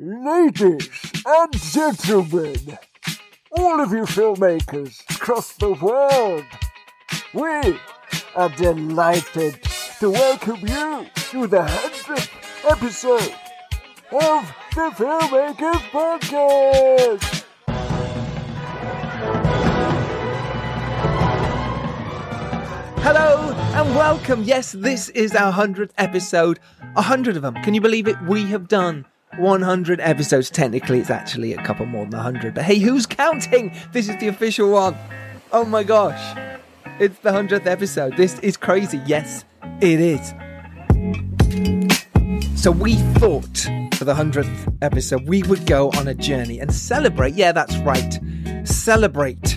Ladies and gentlemen, all of you filmmakers across the world, we are delighted to welcome you to the 100th episode of the Filmmakers Podcast. Hello and welcome. Yes, this is our 100th episode. A 100 of them. Can you believe it? We have done 100 episodes. Technically, it's actually a couple more than 100. But hey, who's counting? This is the official one. Oh my gosh. It's the 100th episode. This is crazy. Yes, it is. So we thought for the 100th episode we would go on a journey and celebrate. Yeah, that's right. Celebrate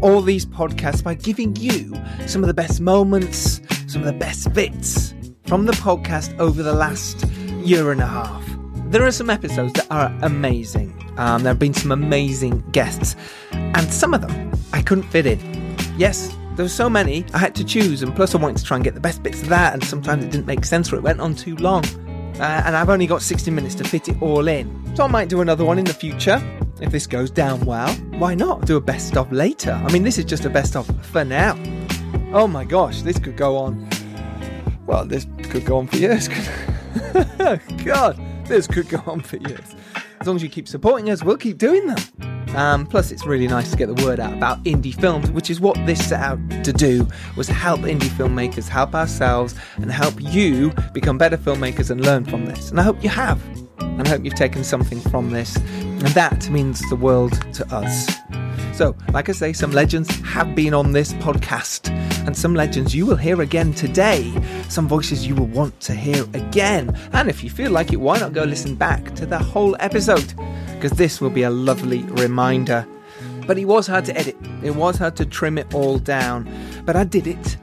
all these podcasts by giving you some of the best moments, some of the best bits from the podcast over the last year and a half. There are some episodes that are amazing. Um, there have been some amazing guests, and some of them I couldn't fit in. Yes, there were so many I had to choose, and plus I wanted to try and get the best bits of that, and sometimes it didn't make sense or it went on too long. Uh, and I've only got 60 minutes to fit it all in. So I might do another one in the future if this goes down well. Why not do a best of later? I mean, this is just a best of for now. Oh my gosh, this could go on. Well, this could go on for years. God, this could go on for years. As long as you keep supporting us, we'll keep doing them. Um, plus, it's really nice to get the word out about indie films, which is what this set out to do: was help indie filmmakers, help ourselves, and help you become better filmmakers and learn from this. And I hope you have, and I hope you've taken something from this, and that means the world to us. So, like I say, some legends have been on this podcast, and some legends you will hear again today. Some voices you will want to hear again. And if you feel like it, why not go listen back to the whole episode? Because this will be a lovely reminder. But it was hard to edit, it was hard to trim it all down. But I did it,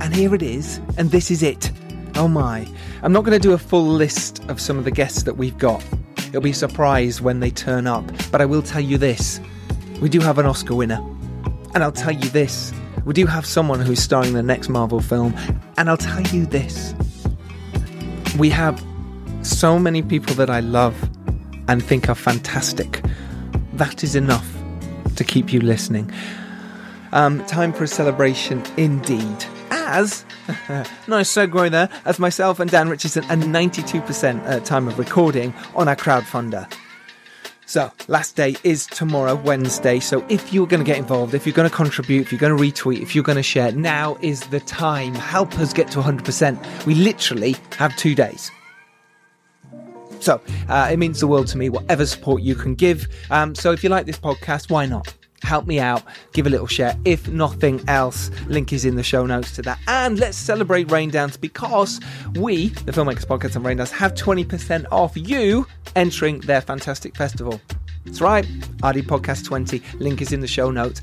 and here it is, and this is it. Oh my. I'm not going to do a full list of some of the guests that we've got. It'll be a surprise when they turn up, but I will tell you this we do have an Oscar winner. And I'll tell you this we do have someone who's starring in the next Marvel film. And I'll tell you this we have so many people that I love and think are fantastic. That is enough to keep you listening. Um, time for a celebration indeed. As, nice segue there, as myself and Dan Richardson are 92% at time of recording on our crowdfunder. So, last day is tomorrow, Wednesday. So, if you're going to get involved, if you're going to contribute, if you're going to retweet, if you're going to share, now is the time. Help us get to 100%. We literally have two days. So, uh, it means the world to me, whatever support you can give. Um, so, if you like this podcast, why not? Help me out, give a little share. If nothing else, link is in the show notes to that. And let's celebrate Raindance because we, the Filmmakers Podcast and Raindance, have 20% off you entering their fantastic festival. That's right, RD Podcast 20. Link is in the show notes.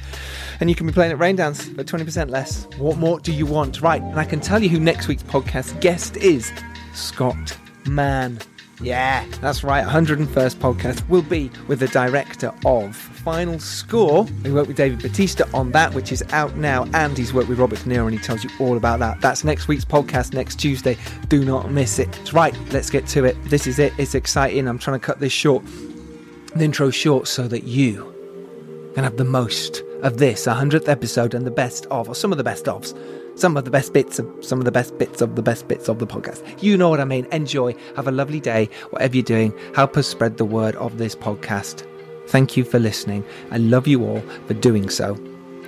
And you can be playing at Raindance for 20% less. What more do you want? Right, and I can tell you who next week's podcast guest is Scott Mann. Yeah, that's right. 101st podcast will be with the director of Final Score. We worked with David Bautista on that, which is out now, and he's worked with Robert De Niro, and he tells you all about that. That's next week's podcast next Tuesday. Do not miss it. Right. Let's get to it. This is it. It's exciting. I'm trying to cut this short, the intro short, so that you can have the most of this 100th episode and the best of, or some of the best ofs some of the best bits of some of the best bits of the best bits of the podcast. You know what I mean. Enjoy. Have a lovely day. Whatever you're doing, help us spread the word of this podcast. Thank you for listening. I love you all for doing so.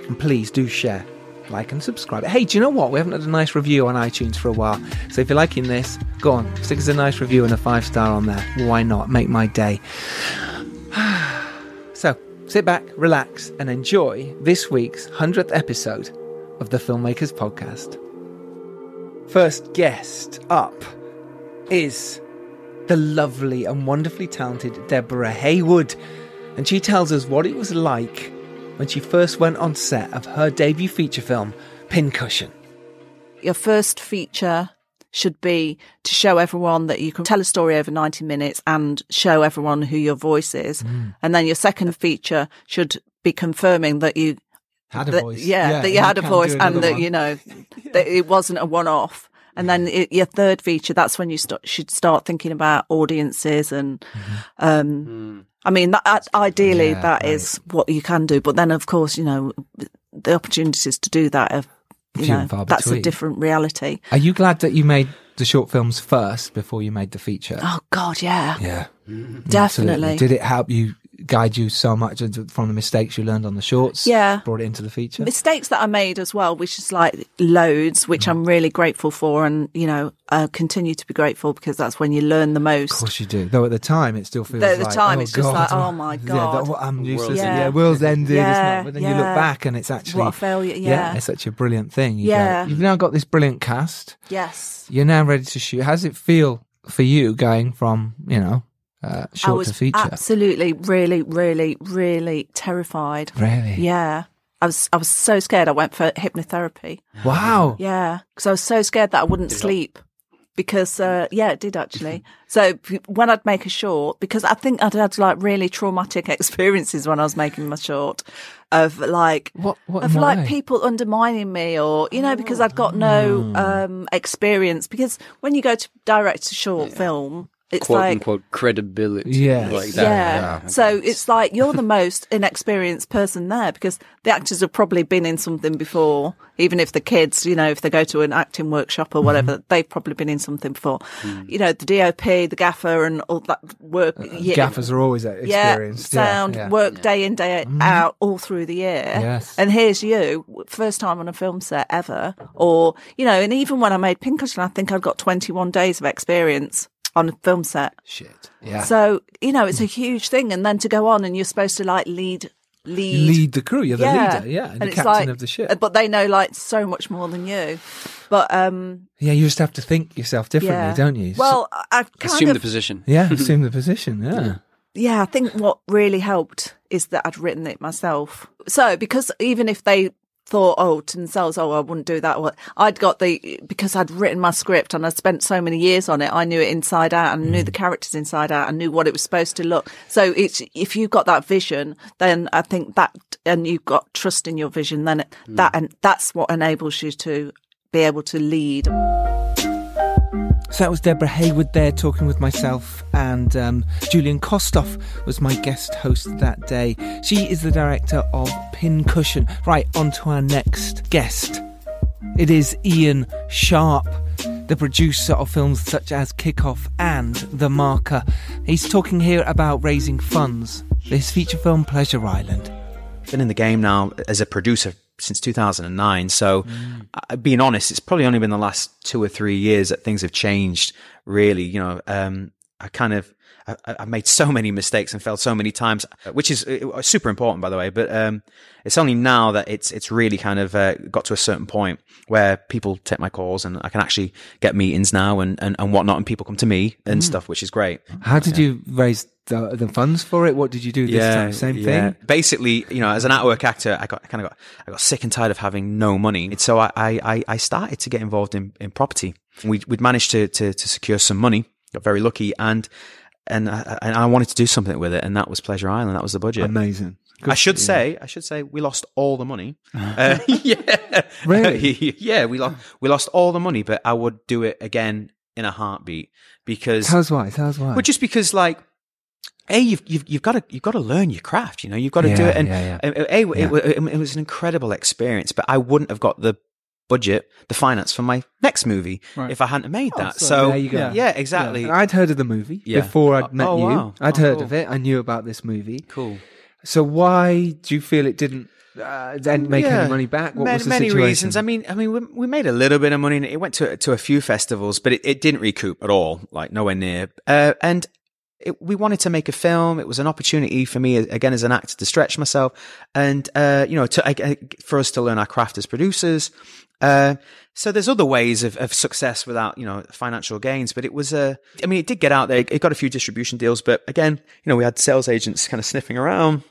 And please do share, like, and subscribe. Hey, do you know what? We haven't had a nice review on iTunes for a while. So if you're liking this, go on, stick us a nice review and a five star on there. Why not? Make my day. so sit back, relax, and enjoy this week's 100th episode of the Filmmakers Podcast. First guest up is the lovely and wonderfully talented Deborah Haywood, and she tells us what it was like when she first went on set of her debut feature film, Pincushion. Your first feature should be to show everyone that you can tell a story over 90 minutes and show everyone who your voice is. Mm. And then your second feature should be confirming that you had a that, voice. Yeah, yeah, that you had a voice and that, one. you know, that it wasn't a one off. And then i your third feature, that's when you st- should start thinking about audiences and, Mm-hmm. um, I mean, that, that- ideally Yeah, that right. is what you can do. But then, of course, you know, the opportunities to do that are, you Few know, and far that's a different reality. Are you glad that you made the short films first before you made the feature? Oh God, yeah, Yeah, definitely. Did it help you guide you so much from the mistakes you learned on the shorts? Yeah. brought it into the feature. mistakes that I made as well, which is like loads, which mm-hmm. I'm really grateful for, and you know, I continue to be grateful because that's when you learn the most. Of course you do. Though at the time it still feels Though at the like, time oh it's just like, oh my Yeah, God. that, what I'm useless. world's Yeah, ended. yeah world's ended. It's Yeah, not, but then you look back and it's actually What a failure, yeah. it's such a brilliant thing. You Yeah. go, you've now got this brilliant cast. Yes, You're now ready to shoot. How does it feel for you going from you know uh, I was feature? absolutely, really, really, really terrified. really? Yeah, I was. I was so scared. I went for hypnotherapy. Wow. Yeah, because I was so scared that I wouldn't sleep. Because uh, yeah, it did actually. so when I'd make a short, because I think I'd had like really traumatic experiences when I was making my short, of like What? What? of like way? people undermining me or you know because I'd got no Oh. um experience because when you go to direct a short film it's quote like unquote credibility. Yeah. like that. yeah. So it's like you're the most inexperienced person there because the actors have probably been in something before. Even if the kids, you know, if they go to an acting workshop or whatever, Mm-hmm. they've probably been in something before. Mm. You know, the DOP, the gaffer, and all that work. yeah, Gaffers are always uh, experienced. Yeah, sound, yeah. Mm-hmm. work day in, day out, all through the year. Yes. And here's you, first time on a film set ever. Or, you know, and even when I made Pincushion, I think I've got 21 days of experience on a film set. Shit. Yeah. So, you know, it's a huge thing. And then to go on and you're supposed to like lead, lead. You lead the crew. You're the leader. Yeah. And, the it's captain like- of the ship. But they know like so much more than you. But, um, yeah. You just have to think yourself differently, yeah. don't you? Well, I- I've kind Assume of, the position. yeah. Assume the position. Yeah. yeah, I think what really helped is that I'd written it myself. So because even if they thought, oh, to themselves, oh, I wouldn't do that, well, I'd got the because I'd written my script and I'd spent so many years on it. I knew it inside out and knew mm. the characters inside out and knew what it was supposed to look. So it's if you've got that vision, then I think that and you've got trust in your vision, then it, mm. that and that's what enables you to be able to lead. So that was Deborah Haywood there talking with myself, and um, Julian Kostov was my guest host that day. She is the director of Pincushion. Right, on to our next guest. It is Ian Sharp, the producer of films such as Kickoff and The Marker. He's talking here about raising funds for his feature film Pleasure Island. been in the game now as a producer since 2009. So, uh, being honest, it's probably only been the last two or three years that things have changed. Really, you know, um, I kind of. I, I've made so many mistakes and failed so many times, which is uh, super important, by the way. But um, it's only now that it's it's really kind of uh, got to a certain point where people take my calls and I can actually get meetings now and, and, and whatnot, and people come to me and stuff, which is great. How did you raise the, the funds for it? What did you do this time? Same thing? Basically, you know, as an at-work actor, I got I kind of got I got sick and tired of having no money, and so I I, I started to get involved in, in property. We we'd managed to, to to secure some money, got very lucky, and and I, and I wanted to do something with it, and that was Pleasure Island. That was the budget. Amazing. I should say, I should say, we lost all the money. Uh, yeah, Really? yeah, we lost we lost all the money, but I would do it again in a heartbeat because us why. Us why. well, just because like. A, you've, you've you've got to you've got to learn your craft. You know, you've got to do it. And yeah, uh, A, it, Yeah. it, it was an incredible experience. But I wouldn't have got the budget, the finance for my next movie Right. if I hadn't have made that. so so there you go. yeah, exactly. I'd heard of the movie Yeah. before I'd met Oh, you. wow. I'd Oh, heard cool. of it. I knew about this movie. Cool. So why do you feel it didn't uh, then make Yeah. any money back? What many, was the many situation? reasons. I mean, I mean, we, we made a little bit of money. and It went to to a few festivals, but it, it didn't recoup at all. Like nowhere near. Uh, and it, we wanted to make a film. It was an opportunity for me again as an actor to stretch myself, and uh, you know, to I- I- for us to learn our craft as producers. Uh, so there's other ways of, of success without you know financial gains, but it was a. I mean, it did get out there. It got a few distribution deals, but again, you know, we had sales agents kind of sniffing around.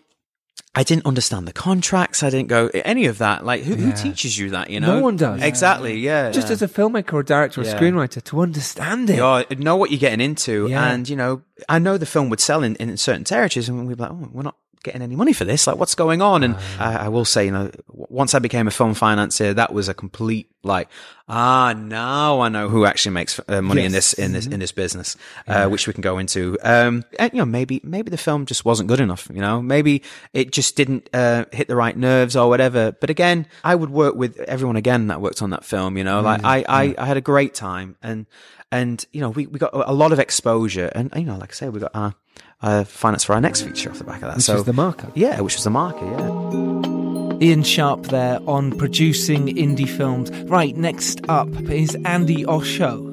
I didn't understand the contracts. I didn't go any of that. Like, who, who teaches you that? You know, No one does. Exactly. Yeah. Just yeah. as a filmmaker or director or Yeah. screenwriter to understand it. know, what you're getting into, Yeah. and you know, I know the film would sell in, in certain territories, and we'd be like, oh, we're not getting any money for this. Like, what's going on? And I, I will say, you know, once I became a film financier, that was a complete like, ah, now I know who actually makes uh, money in this in this in this business, uh, which we can go into. Um, and you know, maybe maybe the film just wasn't good enough. You know, maybe it just didn't uh, hit the right nerves or whatever. But again, I would work with everyone again that worked on that film. You know, like I, I I had a great time and and you know we we got a lot of exposure and you know like I say we got our. Uh, finance for our next feature off the back of that. Which so was The Marker. yeah, which was the marker. Yeah. Ian Sharp there on producing indie films. Right, next up is Andi Osho.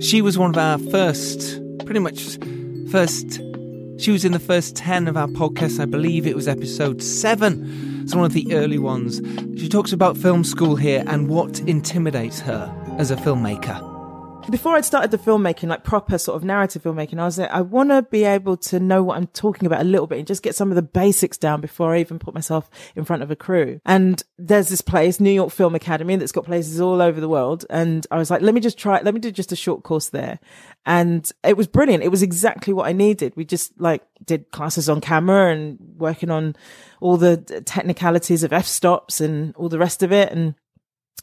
She was one of our first, pretty much first, she was in the first 10 of our podcasts. I believe it was episode 7. It's one of the early ones. She talks about film school here and what intimidates her as a filmmaker. Before I'd started the filmmaking, like proper sort of narrative filmmaking, I was like, I want to be able to know what I'm talking about a little bit and just get some of the basics down before I even put myself in front of a crew. And there's this place, New York Film Academy, that's got places all over the world. And I was like, let me just try, let me do just a short course there. And it was brilliant. It was exactly what I needed. We just like did classes on camera and working on all the technicalities of f stops and all the rest of it. And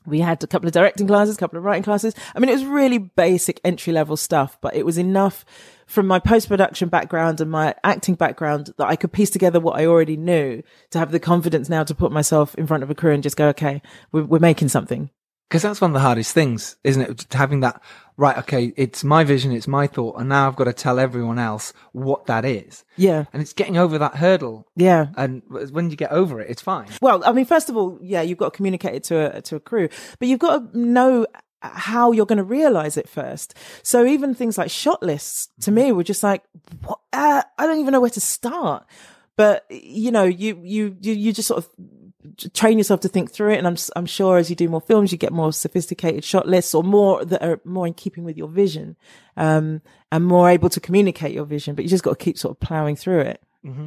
we had a couple of directing classes, a couple of writing classes. I mean, it was really basic entry level stuff, but it was enough from my post production background and my acting background that I could piece together what I already knew to have the confidence now to put myself in front of a crew and just go, okay, we're, we're making something. Because that's one of the hardest things, isn't it? Having that, right, okay, it's my vision, it's my thought, and now I've got to tell everyone else what that is. Yeah. And it's getting over that hurdle. Yeah. And when you get over it, it's fine. Well, I mean, first of all, yeah, you've got to communicate it to a, to a crew, but you've got to know how you're going to realize it first. So even things like shot lists to me were just like, what? Uh, I don't even know where to start. But you know, you, you, you, you just sort of train yourself to think through it. And I'm, I'm sure as you do more films, you get more sophisticated shot lists or more that are more in keeping with your vision, um, and more able to communicate your vision. But you just got to keep sort of plowing through it.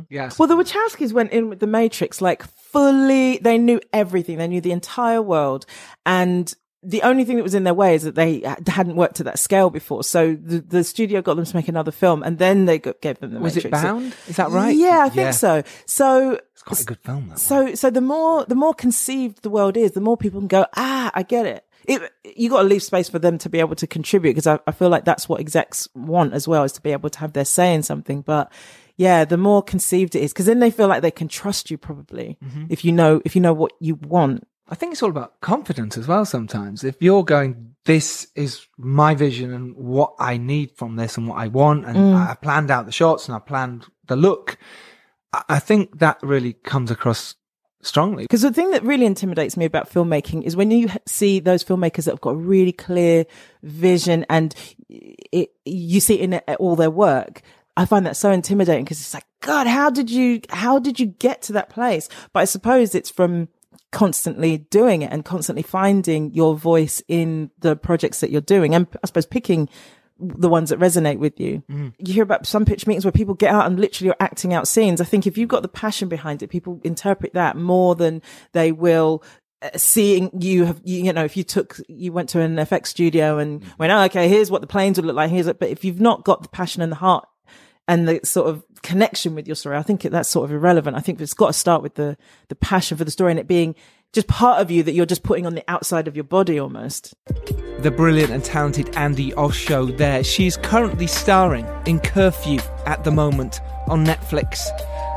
Yes. Well, the Wachowskis went in with the Matrix like fully. They knew everything. They knew the entire world, and the only thing that was in their way is that they hadn't worked to that scale before. So the, the studio got them to make another film, and then they got, gave them the Was it Matrix. So- Bound? Is that right? Yeah, I think Yeah. so. So It's quite a good film, that one. so, so the more, the more conceived the world is, the more people can go, ah, I get it. It, you got to leave space for them to be able to contribute because I, I feel like that's what execs want as well is to be able to have their say in something. But yeah, the more conceived it is, because then they feel like they can trust you probably Mm-hmm. if you know, if you know what you want. I think it's all about confidence as well sometimes. If you're going, this is my vision and what I need from this and what I want, and Mm. I planned out the shots and I planned the look, I- think that really comes across strongly. Because the thing that really intimidates me about filmmaking is when you see those filmmakers that have got a really clear vision and it, you see it in uh, all their work. I find that so intimidating because it's like, God, how did you, how did you get to that place? But I suppose it's from constantly doing it and constantly finding your voice in the projects that you're doing and I suppose picking the ones that resonate with you. You hear about some pitch meetings where people get out and literally are acting out scenes. I think if you've got the passion behind it, people interpret that more than they will uh, seeing you have, you, you know, if you took, you went to an FX studio and went, oh, okay, here's what the planes would look like. Here's it. But if you've not got the passion and the heart and the sort of connection with your story, I think that's sort of irrelevant. I think it's got to start with the, the passion for the story and it being just part of you that you're just putting on the outside of your body almost. The brilliant and talented Andi Osho there. She's currently starring in Curfew at the moment on Netflix.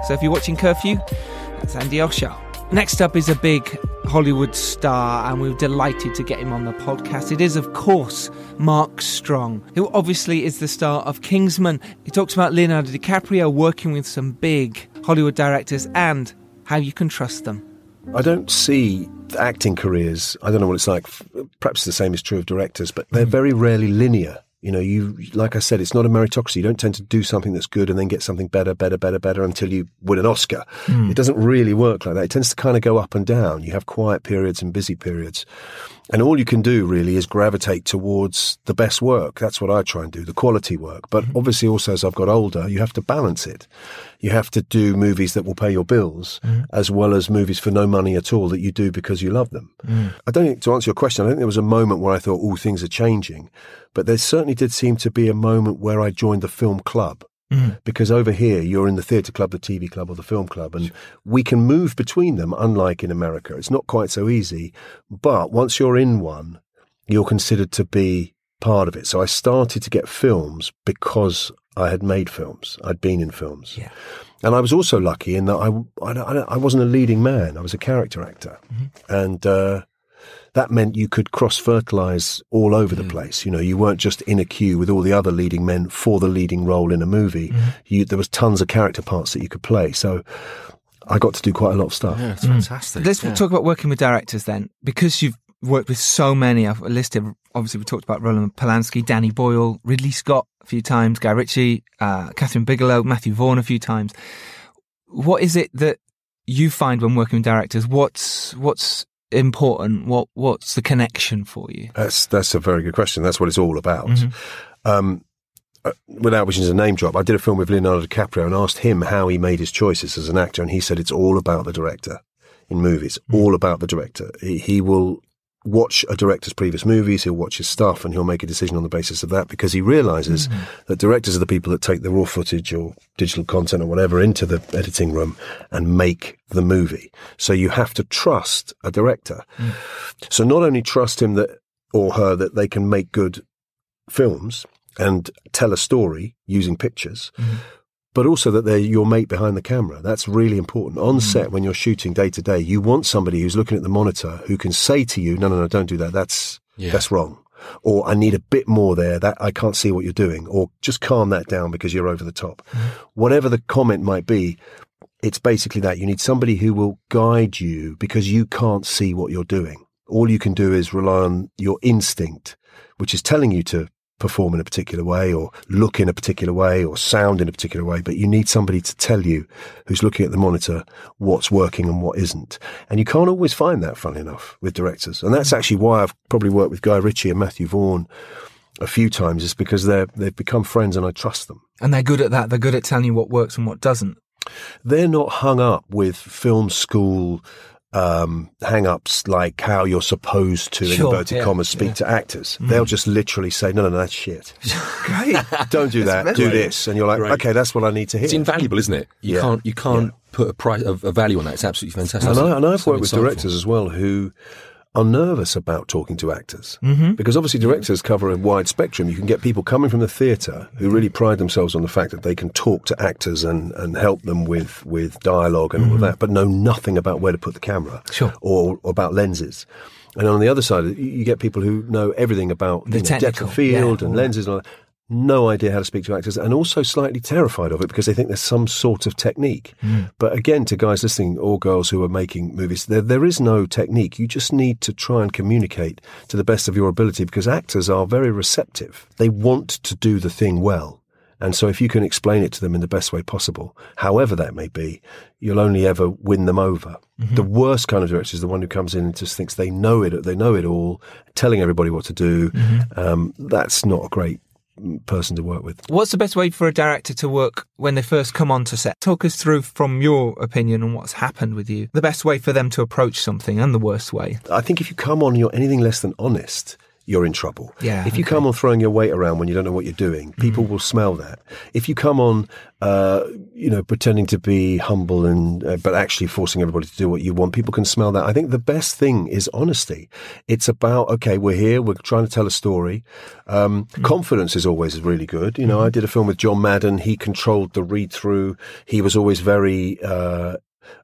So if you're watching Curfew, that's Andi Osho. Next up is a big Hollywood star, and we're delighted to get him on the podcast. It is, of course, Mark Strong, who obviously is the star of Kingsman. He talks about Leonardo DiCaprio working with some big Hollywood directors and how you can trust them. I don't see acting careers. I don't know what it's like. Perhaps the same is true of directors, but they're hmm. very rarely linear. You know, you like I said, it's not a meritocracy. You don't tend to do something that's good and then get something better, better, better, better until you win an Oscar. Hmm. It doesn't really work like that. It tends to kind of go up and down. You have quiet periods and busy periods. And all you can do really is gravitate towards the best work. That's what I try and do, the quality work. But hmm. obviously also as I've got older, you have to balance it. You have to do movies that will pay your bills mm. as well as movies for no money at all that you do because you love them. Mm. I don't think, to answer your question, I don't think there was a moment where I thought all things are changing, but there certainly did seem to be a moment where I joined the film club mm. Because over here, you're in the theatre club, the TV club, or the film club, and we can move between them, unlike in America. It's not quite so easy. But once you're in one, you're considered to be part of it. So I started to get films because I had made films. I'd been in films. Yeah. And I was also lucky in that I, I, I wasn't a leading man. I was a character actor. Mm-hmm. And, uh, that meant you could cross fertilize all over the mm. place. You know, you weren't just in a queue with all the other leading men for the leading role in a movie. Mm-hmm. You, there was tons of character parts that you could play. So I got to do quite a lot of stuff. Yeah, it's mm. fantastic. Let's yeah. talk about working with directors then, because you've worked with so many. I've listed. Obviously, we talked about Roland Polanski, Danny Boyle, Ridley Scott a few times, Guy Ritchie, uh, Kathryn Bigelow, Matthew Vaughn a few times. What is it that you find when working with directors? What's what's important? What what's the connection for you? That's that's a very good question. That's what it's all about. Um, uh, without wishing to name drop, I did a film with Leonardo DiCaprio and asked him how he made his choices as an actor, and he said it's all about the director in movies. All about the director. He, he will watch a director's previous movies, he'll watch his stuff, and he'll make a decision on the basis of that because he realizes mm-hmm. that directors are the people that take the raw footage or digital content or whatever into the editing room and make the movie. So you have to trust a director. Mm. So not only trust him that or her that they can make good films and tell a story using pictures, mm-hmm. But also that they're your mate behind the camera. That's really important. On hmm. set, when you're shooting day to day, you want somebody who's looking at the monitor who can say to you, no, no, no, don't do that. That's, Yeah. that's wrong. Or I need a bit more there that I can't see what you're doing. Or just calm that down because you're over the top. Hmm. Whatever the comment might be, it's basically that you need somebody who will guide you because you can't see what you're doing. All you can do is rely on your instinct, which is telling you to perform in a particular way or look in a particular way or sound in a particular way. But you need somebody to tell you who's looking at the monitor what's working and what isn't. And you can't always find that, funny enough, with directors. And that's actually why I've probably worked with Guy Ritchie and Matthew Vaughn a few times is because they're, they've become friends and I trust them. And they're good at that. They're good at telling you what works and what doesn't. they're not hung up with film school um, hang ups like how you're supposed to, in Sure, inverted yeah, commas, speak yeah. to actors. They'll just literally say, no, no, no, that's shit. Great. Don't do that. Do this. And you're like, Great. okay, that's what I need to hear. It's invaluable, isn't it? You Yeah. can't you can't put a price a, a value on that. It's absolutely fantastic. And, I, and I've So worked with directors as well who are nervous about talking to actors mm-hmm. because obviously directors cover a wide spectrum. You can get people coming from the theatre who mm-hmm. really pride themselves on the fact that they can talk to actors and, and help them with, with dialogue and all of mm-hmm. that, but know nothing about where to put the camera Sure. or, or about lenses. And on the other side, you- get people who know everything about The know, depth technical, of field yeah, and lenses and all that. No idea how to speak to actors and also slightly terrified of it because they think there's some sort of technique. But again, to guys listening or girls who are making movies, there, there is no technique. You just need to try and communicate to the best of your ability because actors are very receptive. They want to do the thing well. And so if you can explain it to them in the best way possible, however that may be, you'll only ever win them over. The worst kind of director is the one who comes in and just thinks they know it, they know it all, telling everybody what to do. Um, that's not a great mm, person to work with. What's the best way for a director to work when they first come onto set? Talk us through, from your opinion, on what's happened with you. The best way for them to approach something, and the worst way. I think if you come on you're anything less than honest, you're in trouble. Yeah, If you okay. come on throwing your weight around when you don't know what you're doing, people will smell that. If you come on, uh, you know, pretending to be humble and uh, but actually forcing everybody to do what you want, people can smell that. I think the best thing is honesty. It's about okay, we're here, we're trying to tell a story. Um, Confidence is always really good. You know, I did a film with John Madden. He controlled the read through. He was always very. Uh,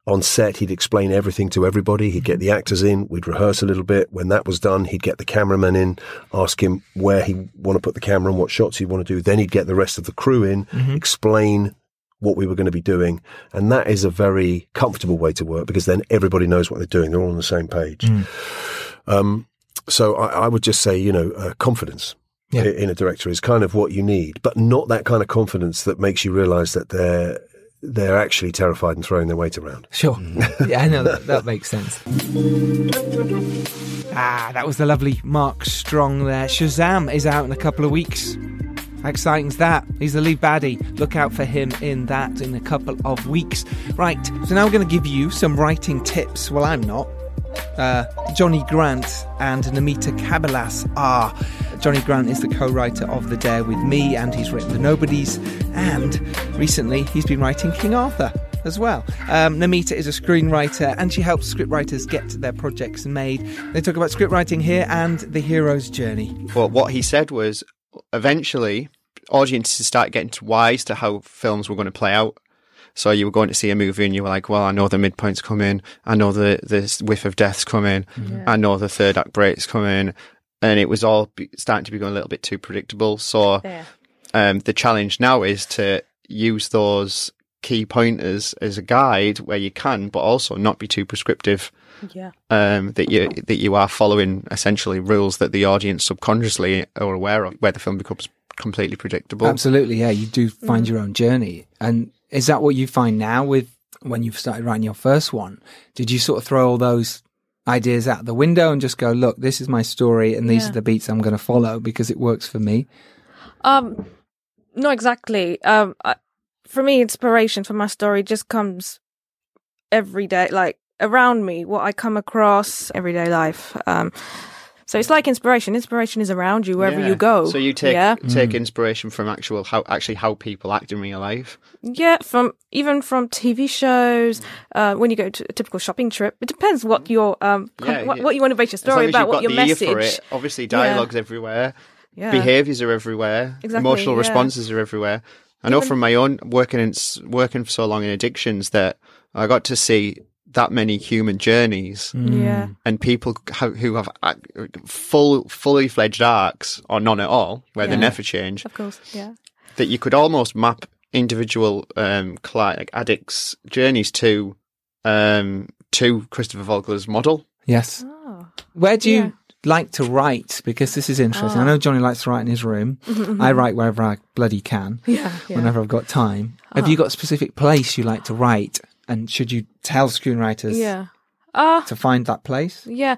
on set, he'd explain everything to everybody. He'd get the actors in. We'd rehearse a little bit. When that was done, he'd get the cameraman in, ask him where he want to put the camera and what shots he'd want to do. Then he'd get the rest of the crew in, explain what we were going to be doing. And that is a very comfortable way to work because then everybody knows what they're doing. They're all on the same page. Um, so I, I would just say, you know, uh, confidence Yeah. in a director is kind of what you need, but not that kind of confidence that makes you realize that they're they're actually terrified and throwing their weight around. Sure. yeah, I know that, that makes sense. Ah, that was the lovely Mark Strong there. Shazam is out in a couple of weeks. How exciting's that? He's the lead baddie. Look out for him in that in a couple of weeks. Right, so now we're going to give you some writing tips. Well, I'm not. Uh, Johnny Grant and Namita Kabalas are. Johnny Grant is the co writer of The Dare with Me, and he's written The Nobodies, and recently he's been writing King Arthur as well. Um, Namita is a screenwriter and she helps scriptwriters get their projects made. They talk about scriptwriting here and the hero's journey. But what he said was eventually audiences started getting wise to how films were going to play out. So you were going to see a movie and you were like, well, I know the midpoint's coming. I know the, the whiff of death's coming. I know the third act break's coming. And it was all starting to become a little bit too predictable. So Yeah. um, the challenge now is to use those key pointers as a guide where you can, but also not be too prescriptive. Yeah. Um, that you that you are following essentially rules that the audience subconsciously are aware of, where the film becomes completely predictable. Absolutely, yeah. You do Mm. find your own journey. And is that what you find now with when you've started writing your first one? Did you sort of throw all those ideas out the window and just go, look, this is my story and these Yeah. are the beats I'm going to follow because it works for me? Um, not exactly. Um, I, for me, inspiration for my story just comes every day, like around me, what I come across everyday life. Um, so it's like inspiration. Inspiration is around you wherever Yeah. you go. So you take yeah, take inspiration from actual how actually how people act in real life. yeah. From even from TV shows, uh, when you go to a typical shopping trip, it depends what your um, com- Yeah, what, yeah. what you want to base your As long story as about, you've what got your the message. ear for it, obviously dialogues everywhere, Yeah. behaviors are everywhere, Exactly, emotional yeah. responses are everywhere. I know Even- from my own working in working for so long in addictions that I got to see that many human journeys Yeah. and people ho- who have uh, full fully fledged arcs or none at all where they never change Of course. Yeah. that you could almost map individual um cli- like addicts journeys to um to Christopher Vogler's model Yes. Oh. Where do you Yeah. like to write? Because this is interesting. I Ah. know Johnny likes to write in his room. I write wherever I bloody can, Yeah. yeah. whenever I've got time. Have you got a specific place you like to write? And should you tell screenwriters Yeah. Uh, to find that place? Yeah,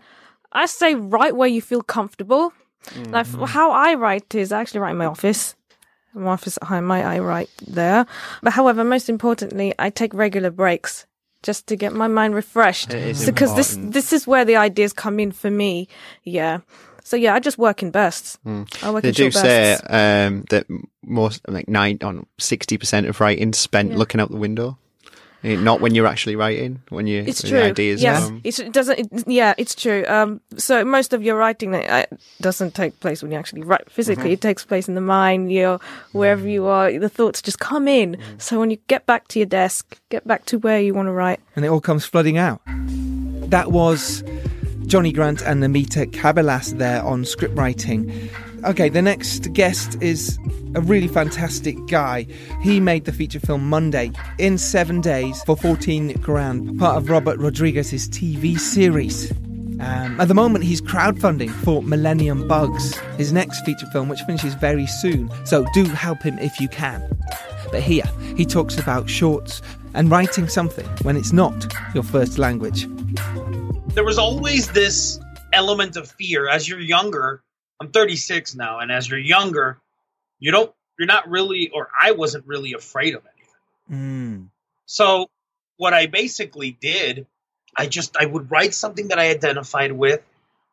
I say write where you feel comfortable. Like Mm-hmm. f- how I write is I actually write in my office. My office at home, I, I write there. But however, most importantly, I take regular breaks just to get my mind refreshed. It is because this this is where the ideas come in for me. Yeah. So yeah, I just work in bursts. I work they in do short say bursts. um that most like nine on 60% of writing spent Yeah. looking out the window not when you're actually writing when you It's when true. the ideas yes, come. it's, it doesn't. It, yeah, it's true. Um, so most of your writing uh, doesn't take place when you actually write physically. It takes place in the mind. You're wherever you are, the thoughts just come in. So when you get back to your desk, get back to where you want to write. and it all comes flooding out. That was Johnny Grant and Namita Kabelas there on script writing. Okay, the next guest is a really fantastic guy. He made the feature film Monday in seven days for 14 grand, part of Robert Rodriguez's TV series. Um, at the moment, he's crowdfunding for Millennium Bugs, his next feature film, which finishes very soon. So do help him if you can. But here, he talks about shorts and writing something when it's not your first language. there was always this element of fear as you're younger i'm 36 now and as you're younger you don't you're not really or i wasn't really afraid of anything. Mm. so what i basically did i just i would write something that i identified with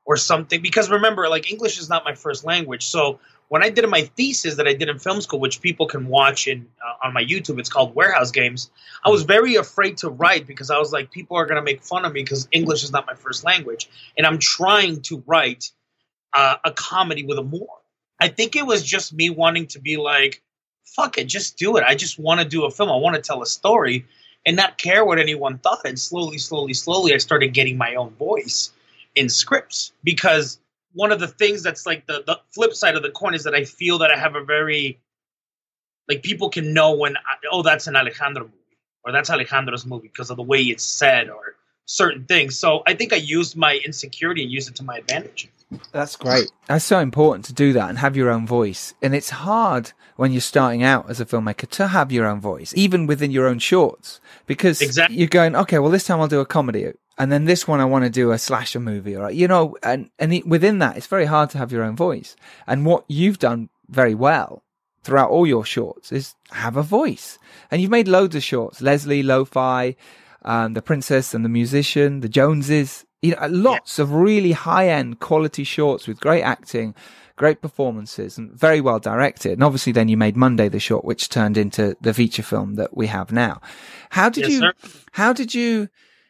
or something because remember like english is not my first language. So when i did my thesis that i did in film school which people can watch in uh, on my youtube it's called warehouse games i was very afraid to write because i was like people are going to make fun of me because english is not my first language. And i'm trying to write uh, a comedy with a more. I think it was just me wanting to be like fuck it just do it. I just want to do a film. I want to tell a story. And not care what anyone thought. And slowly slowly slowly i started getting my own voice in scripts. Because one of the things that's like the, the flip side of the coin is that I feel that I have a very like people can know when I, oh that's an Alejandro movie or that's Alejandro's movie because of the way it's said or certain things. So I think I used my insecurity and used it to my advantage. That's great. That's so important to do that and have your own voice. And it's hard when you're starting out as a filmmaker to have your own voice, even within your own shorts, because Exactly. you're going, okay, well, this time I'll do a comedy. And then this one, I want to do a slasher movie, or you know, and and it, within that, it's very hard to have your own voice. And what you've done very well throughout all your shorts is have a voice. And you've made loads of shorts: Leslie, Lo-Fi, um, the Princess and the Musician, the Joneses. You know, lots of really high end quality shorts with great acting, great performances, and very well directed. And obviously, then you made Monday the short, which turned into the feature film that we have now. How did Yes, you? sir. How did you?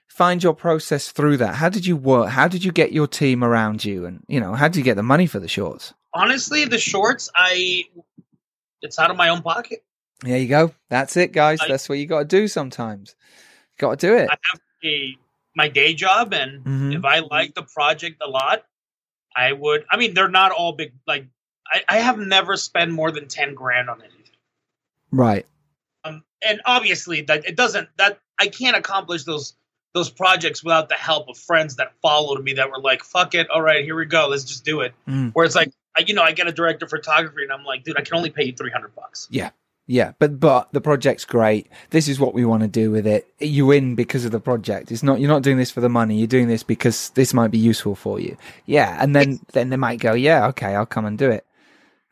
Find your process through that. How did you work? How did you get your team around you? And, you know, how did you get the money for the shorts? Honestly, the shorts, I it's out of my own pocket. There you go. That's it, guys. I- That's what you got to do sometimes. Got to do it. I have a my day job, and Mhm. if I like the project a lot, I would. I mean, they're not all big. Like I, I have never spent more than ten grand on anything. Right. Um, and obviously, that it doesn't. That I can't accomplish those those projects without the help of friends that followed me that were like, "Fuck it, all right, here we go, let's just do it." Mm. Where it's like, I, you know, I get a director of photography, and I'm like, dude, I can only pay you three hundred bucks. Yeah. Yeah. But, but the project's great. This is what we want to do with it. You win because of the project. It's not, you're not doing this for the money. You're doing this because this might be useful for you. Yeah. And then, then they might go, yeah, okay, I'll come and do it.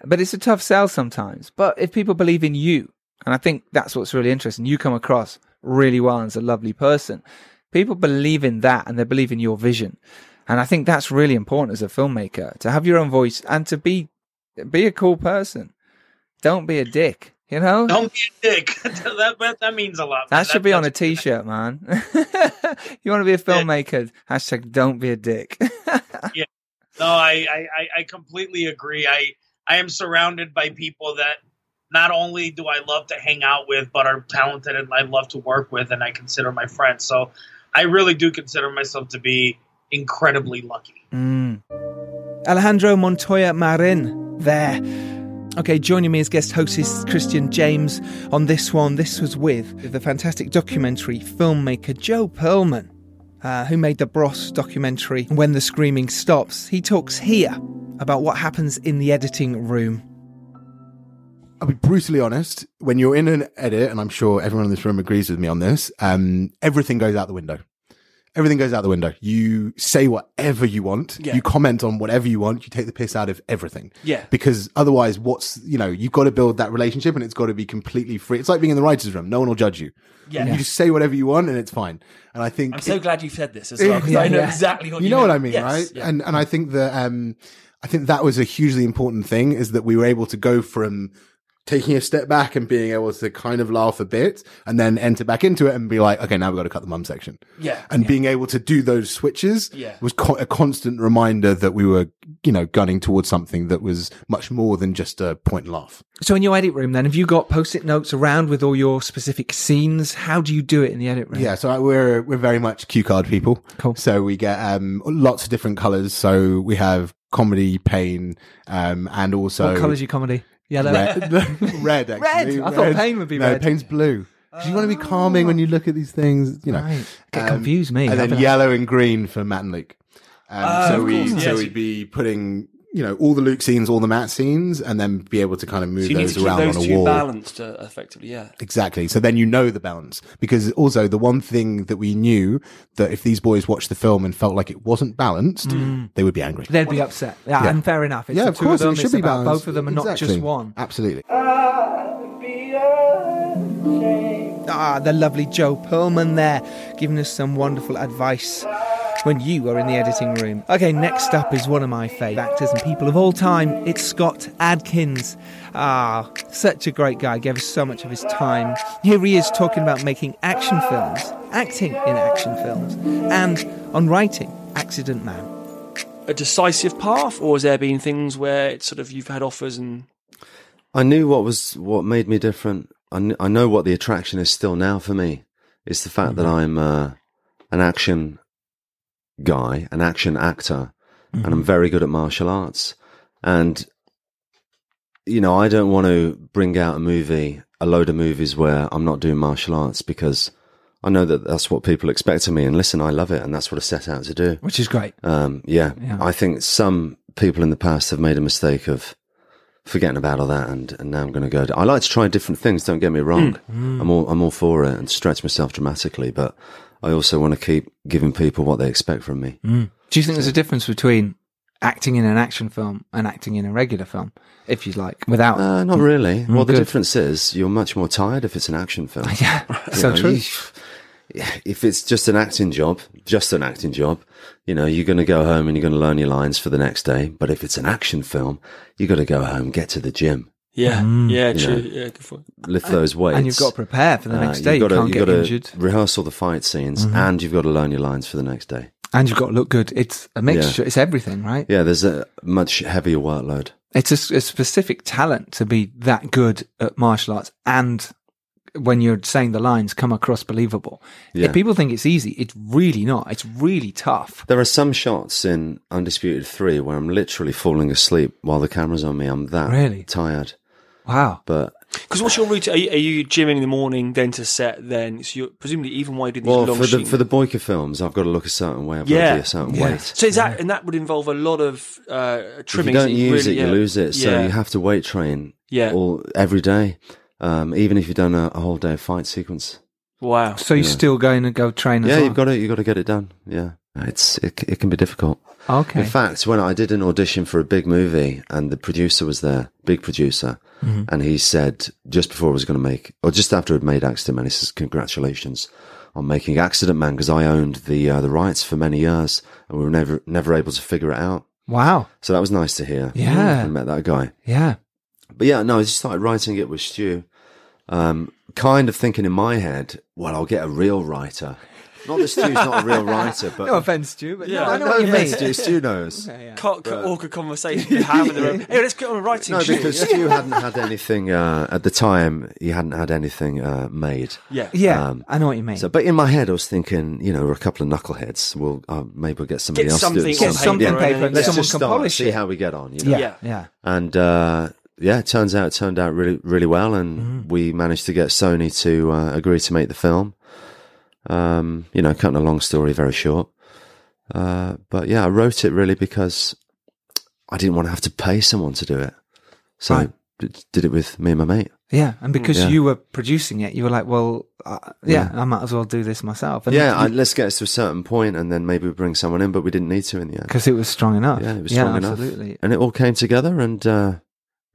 But it's a tough sell sometimes. But if people believe in you, and I think that's what's really interesting, you come across really well as a lovely person. People believe in that and they believe in your vision. And I think that's really important as a filmmaker to have your own voice and to be, be a cool person. Don't be a dick. You know, Don't be a dick. that, that that means a lot. man. that should be on a t-shirt, man. you want to be a filmmaker? Hashtag don't be a dick. Yeah. No, I, I, I- I completely agree. I, I am surrounded by people that not only do I love to hang out with, but are talented and I love to work with, and I consider my friends. So I really do consider myself to be incredibly lucky. Mm. Alejandro Montoya Marin there. Okay, joining me as guest host is Christian James on this one. This was with the fantastic documentary filmmaker Joe Pearlman, uh, who made the Bros documentary When the Screaming Stops. He talks here about what happens in the editing room. I'll be brutally honest. When you're in an edit, and I'm sure everyone in this room agrees with me on this, um, everything goes out the window. Everything goes out the window. You say whatever you want. Yeah. You comment on whatever you want. You take the piss out of everything. Yeah. Because otherwise, what's, you know, you've got to build that relationship and it's got to be completely free. It's like being in the writer's room. No one will judge you. Yeah. You just say whatever you want and it's fine. And I think I'm so it- glad you said this as well because Yeah, I know yeah. exactly what you you know what I mean, Yes, right? yeah. And and I think that um, I think that was a hugely important thing is that we were able to go from taking a step back and being able to kind of laugh a bit and then enter back into it and be like, okay, now we've got to cut the mum section. Yeah, And yeah. being able to do those switches Yeah. was co- a constant reminder that we were, you know, gunning towards something that was much more than just a point and laugh. So in your edit room, then, have you got post-it notes around with all your specific scenes? How do you do it in the edit room? Yeah, so we're we're very much cue card people. Cool. So we get um lots of different colors. So we have comedy, pain, um, and also what colour's your comedy? Yellow. red. red, actually. Red? I thought pain would be no, red. pain's blue. 'Cause you want to be calming when you look at these things, you know. Right. Get Um, confused, me. And I've then been- yellow and green for Matt and Luke. Um, Ah, so we course, so yes. we'd be putting you know all the Luke scenes, all the Matt scenes, and then be able to kind of move So you need those to keep around those on a two wall. balanced uh, effectively. Yeah. Exactly. So then you know the balance because also the one thing that we knew that if these boys watched the film and felt like it wasn't balanced, they would be angry. They'd be upset. Yeah, Yeah. and fair enough. It's yeah, of two course, of them. it should it's be about balanced. both of them and not just one. Absolutely. Ah, the lovely Joe Pearlman there, giving us some wonderful advice when you are in the editing room. Okay, next up is one of my favourite actors and people of all time. It's Scott Adkins. Ah, such a great guy, gave us so much of his time. Here he is talking about making action films, acting in action films, and on writing Accident Man. A decisive path, or has there been things where it's sort of you've had offers and I knew what was what made me different. I, kn- I know what the attraction is still now for me. It's the fact that I'm uh, an action guy, an action actor, and I'm very good at martial arts. And you know, I don't want to bring out a movie, a load of movies where I'm not doing martial arts because I know that that's what people expect of me. And listen, I love it, and that's what I set out to do. Which is great. Um, yeah, Yeah. I think some people in the past have made a mistake of forgetting about all that, and, and now I'm going to go. I like to try different things. Don't get me wrong. Mm. I'm all I'm all for it and stretch myself dramatically, but I also want to keep giving people what they expect from me. Mm. Do you think there's a difference between acting in an action film and acting in a regular film, if you like, without? Uh, not really. Mm, well, the good. difference is you're much more tired if it's an action film. yeah, You so know, true. You, if it's just an acting job, just an acting job, you know, you're going to go home and you're going to learn your lines for the next day. But if it's an action film, you got to go home, get to the gym, Yeah, Mm. yeah, You true. know. Yeah, good point. lift those weights, And you've got to prepare for the Uh, next day. You You've got can't to, get you've got to rehearse all the fight scenes, Mhm. and you've got to learn your lines for the next day. And you've got to look good. It's a mixture. It's everything, right? Yeah, there's a much heavier workload. It's a specific talent to be that good at martial arts and when you're saying the lines come across believable. Yeah. If people think it's easy, it's really not. It's really tough. There are some shots in Undisputed 3 where I'm literally falling asleep while the camera's on me. I'm that Really? tired. Wow. But Because what's your routine? Are you, are you gymming in the morning, then to set, then so you're presumably even while you do these well, long for the shooting- for the Boyka films, I've got to look a certain way. I've got yeah, to be a certain yeah. weight. So is that and that would involve a lot of uh, If trimming. you don't use really- it, you lose it. So Yeah. you have to weight train Yeah. all every day, um, even if you've done a, a whole day of fight sequence. Wow. So you're Yeah. still going to go train as yeah, well? you've got to you've got to get it done. Yeah, it's it, it can be difficult. Okay. In fact, when I did an audition for a big movie and the producer was there, big producer, Mhm. and he said just before I was going to make, or just after I'd made Accident Man, he says, "Congratulations on making Accident Man," because I owned the uh, the rights for many years and we were never never able to figure it out. Wow. So that was nice to hear. Yeah. I met that guy. Yeah. But yeah, no, I just started writing it with Stu. Um, kind of thinking in my head, well, I'll get a real writer. Not that Stu's not a real writer, but no offense, Stu, but Yeah. no, I know no what you mean. Stu, Stu knows. Okay, yeah. Cut, cut, awkward conversation you have in the room. Hey, let's get on a writing No, shoot. because Stu hadn't had anything uh, at the time. He hadn't had anything uh, made. Yeah. Yeah, Um, I know what you mean. So, but in my head, I was thinking, you know, we're a couple of knuckleheads. We'll uh, maybe we'll get somebody Get else something to do on it. Get something paper, paper and Let's someone just start, see it. how we get on. You know? yeah, Yeah. yeah. And uh, yeah, it turns out it turned out really really well, and Mm-hmm. we managed to get Sony to uh, agree to make the film. Um, you know, cutting a long story very short. Uh, but yeah, I wrote it really because I didn't want to have to pay someone to do it, so Right. I did it with me and my mate. Yeah, and because Yeah. you were producing it, you were like, "Well, uh, yeah, I might as well do this myself." And yeah, I, let's get us to a certain point, and then maybe we bring someone in, but we didn't need to in the end. because it was strong enough. Yeah, it was strong enough, absolutely. and it all came together, and uh,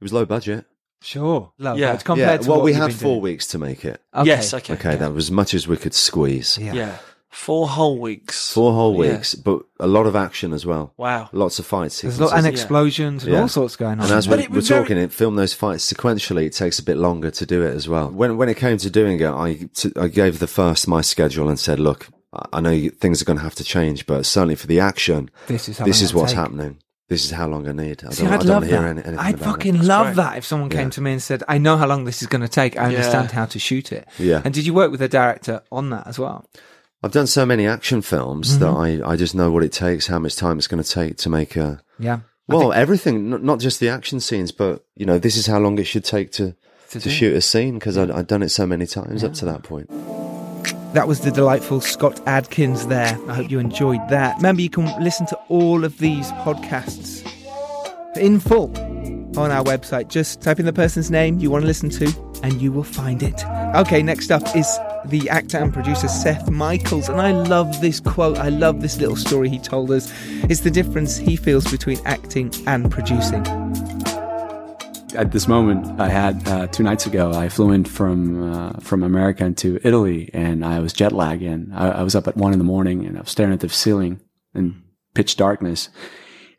it was low budget. Sure, love Yeah. that. Compared yeah, to well, what we you've had been four doing. weeks to make it. Okay. Yes, okay. Okay, that was as much as we could squeeze. Yeah. Yeah. Four whole weeks. Four whole Yeah. weeks, but a lot of action as well. Wow. Lots of fights. There's a lot, and sequences. explosions and Yeah. all sorts going on. And as But we, it we're was very- talking, it film those fights sequentially. It takes a bit longer to do it as well. When when it came to doing it, I t- I gave the first my schedule and said, look, I- I know you, things are going to have to change, but certainly for the action, this is how this is it'll what's take. happening. This is how long I need. I See, don't, I'd I don't love to hear that. anything I'd about fucking it. love great. that if someone came Yeah. to me and said, "I know how long this is going to take. I Yeah. understand how to shoot it." Yeah. And did you work with a director on that as well? I've done so many action films that Mm-hmm. I, I just know what it takes, how much time it's going to take to make a. Yeah. Well, everything, n- not just the action scenes, but you know, this is how long it should take to To to, shoot a scene because I'd, I'd done it so many times up to that point. That was the delightful Scott Adkins there. I hope you enjoyed that. Remember, you can listen to all of these podcasts in full on our website. Just type in the person's name you want to listen to and you will find it. Okay, next up is the actor and producer Seth Michaels. And I love this quote. I love this little story he told us. It's the difference he feels between acting and producing. At this moment, I had uh, two nights ago. I flew in from uh, from America into Italy, and I was jet lagged. And I, I was up at one in the morning, and I was staring at the ceiling in pitch darkness.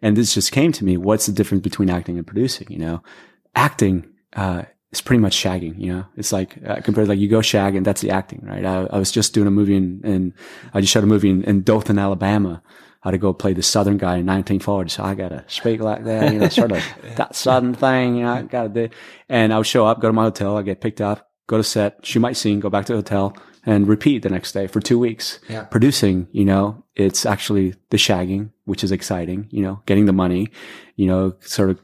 And this just came to me: what's the difference between acting and producing? You know, acting uh, is pretty much shagging. You know, it's like uh, compared like you go shag, and that's the acting, right? I, I was just doing a movie in I just shot a movie in, in Dothan, Alabama. I had to go play the Southern guy in 1940. So I got to speak like that, you know, sort of that Southern thing, you know, I got to do. And I would show up, go to my hotel, I get picked up, go to set, shoot my scene, go back to the hotel and repeat the next day for two weeks. Yeah. Producing, you know, it's actually the shagging, which is exciting, you know, getting the money, you know, sort of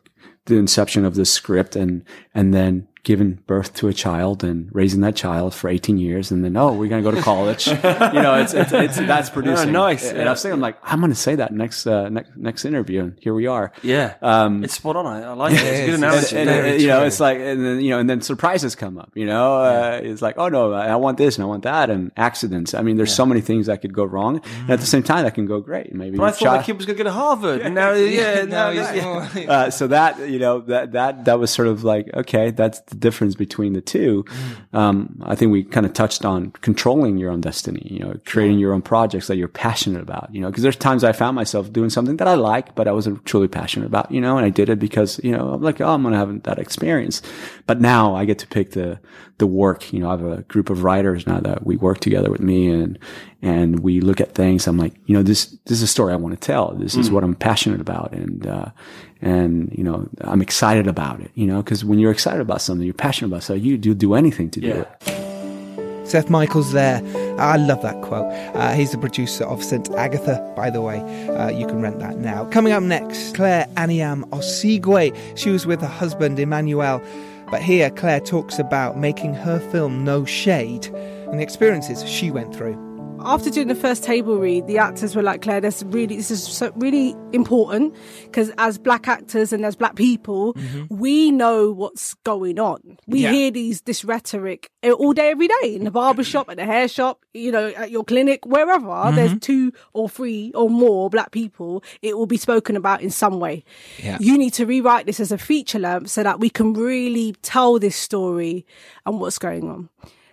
the inception of the script and, and then giving birth to a child and raising that child for 18 years and then oh we're going to go to college you know it's, it's, it's that's producing Oh, nice. and Yeah. i'm saying i'm like i'm going to say that next uh, next next interview and here we are Yeah. um It's spot on. I, I like it. It's a good analogy. and, and, you know, it's like, and then, you know, and then surprises come up, you know, uh, it's like, oh no, I want this and I want that and accidents. I mean, there's so many things that could go wrong. And at the same time, that can go great. Maybe. but I thought that kid was going to go to Harvard. And now, yeah, now, he's- yeah. uh, so that, you know, that, that, that was sort of like, okay, that's, the difference between the two, um, I think we kind of touched on controlling your own destiny, you know, creating your own projects that you're passionate about, you know, because there's times I found myself doing something that I like, but I wasn't truly passionate about, you know, and I did it because, you know, I'm like, oh, I'm going to have that experience. But now I get to pick the, the work, you know, I have a group of writers now that we work together with me and, and we look at things. I'm like, you know, this, this is a story I want to tell. This is Mm. what I'm passionate about. And, uh, and, you know, I'm excited about it, you know, because when you're excited about something, you're passionate about something, you do do anything to do it. Seth Michaels there. I love that quote. Uh, he's the producer of St. Agatha, by the way. Uh, you can rent that now. Coming up next, Claire Aniam Osigwe. She was with her husband, Emmanuel. But here, Claire talks about making her film No Shade and the experiences she went through. After doing the first table read, the actors were like, Claire, this really, this is so really important because as black actors and as black people, mm-hmm. we know what's going on. We Yeah. hear these, this rhetoric all day, every day in the barber shop, at the hair shop, you know, at your clinic, wherever there's mm-hmm. two or three or more black people, it will be spoken about in some way. Yeah. You need to rewrite this as a feature length so that we can really tell this story and what's going on.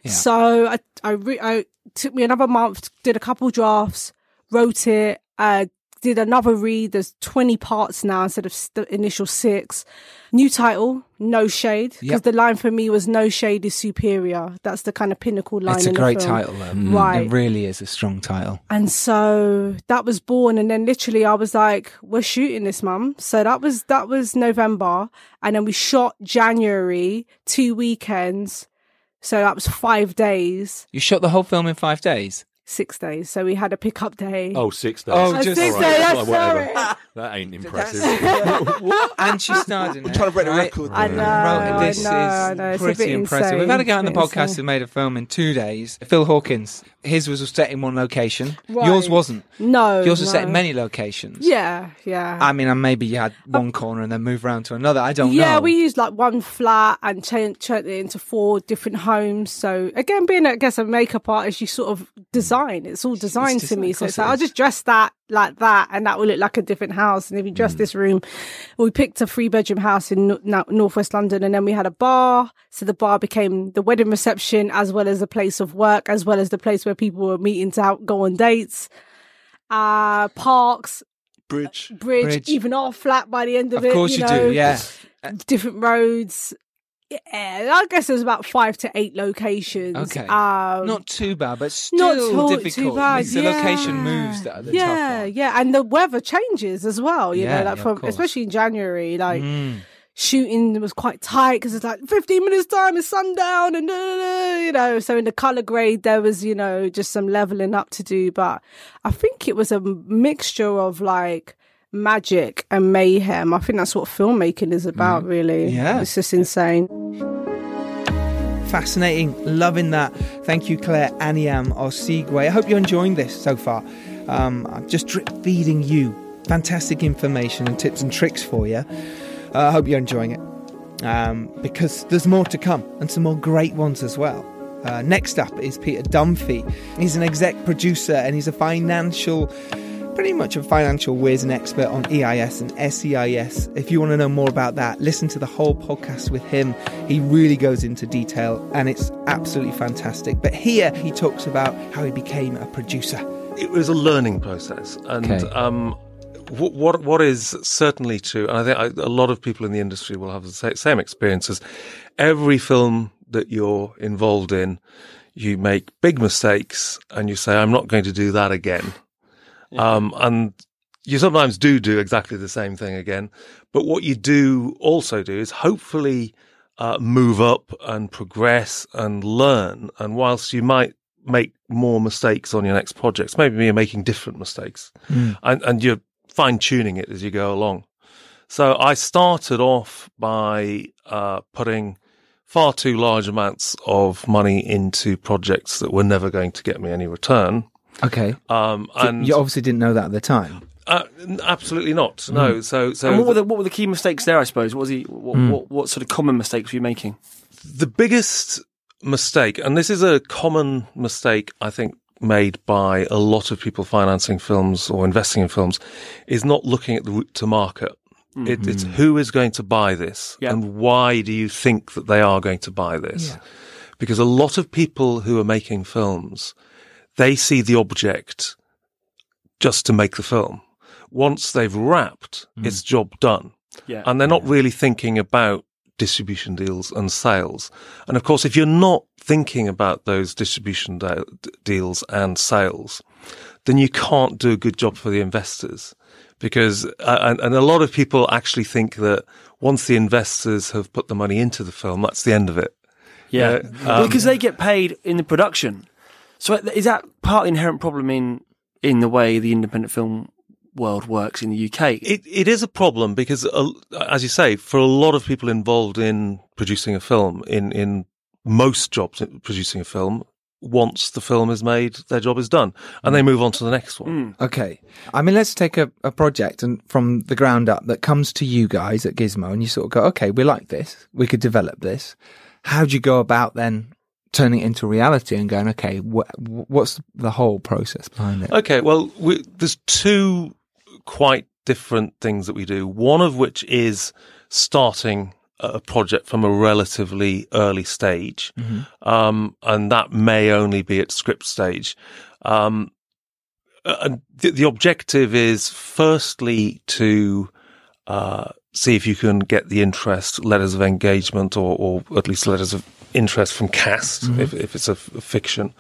So I, I, re- I took me another month, did a couple drafts, wrote it, uh, did another read. There's 20 parts now instead of the initial six. New title, No Shade, because Yep. the line for me was No Shade is superior. That's the kind of pinnacle line. it's a in the great title, though. Right. It really is a strong title. And so that was born, and then literally I was like, "We're shooting this, mum." So that was that was November, and then we shot January, two weekends. So that was five days, You shot the whole film in five days. Six days. So we had a pickup day. Oh, six days. Oh, just- six All right, days. well, That's whatever. sorry. That ain't impressive. and she starred in it. trying to break the right? record I know, Right, this I know, I is know. Pretty impressive. insane. We've had a guy on the It's a bit podcast insane. who made a film in two days. Phil Hawkins. His was set in one location. Right. Yours wasn't. No, Yours was set in many locations. Yeah, yeah. I mean, and maybe you had one corner and then move around to another. I don't yeah, know. we used like one flat and turned turned it into four different homes. So again, being I guess a makeup artist, you sort of design. It's all designed to me. of So it's like I'll just dress that like that, and that will look like a different house. And if you Mm. dress this room, we picked a three bedroom house in no- no- northwest London, and then we had a bar. So the bar became the wedding reception as well as the place of work, as well as the place where people were meeting to out, go on dates. Uh, parks, Bridge. bridge, Bridge. even our flat by the end of, Of it. Of course you do, know, yeah. Different roads. Yeah, I guess there's about five to eight locations. Okay. Um, Not too bad, but still not too, difficult. too bad. The yeah. location moves that are the yeah, yeah, and the weather changes as well. You Yeah, know, like yeah, from especially in January, like. Mm. Shooting was quite tight because it's like 15 minutes time is sundown and you know so in the color grade there was you know just some leveling up to do but I think it was a mixture of like magic and mayhem I think that's what filmmaking is about really Mm. Yeah. it's just insane Fascinating, loving that. Thank you, Claire Aniam Osigwe. I hope you're enjoying this so far. Um, I'm just drip feeding you fantastic information and tips and tricks for you. Uh, I hope you're enjoying it um, because there's more to come and some more great ones as well. Uh, next up is Peter Dunphy. He's an exec producer and he's a financial, pretty much a financial whiz and expert on EIS and SEIS. If you want to know more about that, listen to the whole podcast with him. He really goes into detail and it's absolutely fantastic. But here he talks about how he became a producer. it was a learning process, and Okay. um, wh- what what is certainly true, and I think I, a lot of people in the industry will have the sa- same experiences. Every film that you're involved in, you make big mistakes, and you say, "I'm not going to do that again," um, and you sometimes do do exactly the same thing again. But what you do also do is hopefully uh, move up and progress and learn. And whilst you might make more mistakes on your next projects, maybe you're making different mistakes Mm. and, and you're fine tuning it as you go along. So I started off by uh, putting far too large amounts of money into projects that were never going to get me any return. Okay. Um, and you obviously didn't know that at the time. uh, absolutely not. No. Mm. So, so and what were the what were the key mistakes there? I suppose. What was he? What, Mm. what, what sort of common mistakes were you making? the biggest mistake, and this is a common mistake, I think, made by a lot of people financing films or investing in films, is not looking at the route to market. It, it's Mm. who is going to buy this Yeah. and why do you think that they are going to buy this? Because a lot of people who are making films, they see the object just to make the film. Once they've wrapped, it's job done. Yeah. And they're not really thinking about distribution deals and sales. And of course, if you're not thinking about those distribution de- deals and sales, then you can't do a good job for the investors. Because, uh, and, and a lot of people actually think that once the investors have put the money into the film, that's the end of it. Yeah, um, because they get paid in the production. So uh, is that part of the inherent problem in in the way the independent film world works in the UK? It, it is a problem because, uh, as you say, for a lot of people involved in producing a film, in, in most jobs uh, producing a film, once the film is made, their job is done and they mm. move on to the next one. Mm. Okay. I mean, let's take a, a project and from the ground up that comes to you guys at Gizmo and you sort of go, okay, we like this. We could develop this. How do you go about then turning it into reality and going, okay, wh- what's the whole process behind it? Okay, well, we, there's two quite different things that we do. One of which is starting a project from a relatively early stage, Mhm. um, and that may only be at script stage. Um, and the, the objective is firstly to uh, see if you can get the interest letters of engagement or, or at least letters of interest from cast Mhm. if, if it's a, f- a fiction.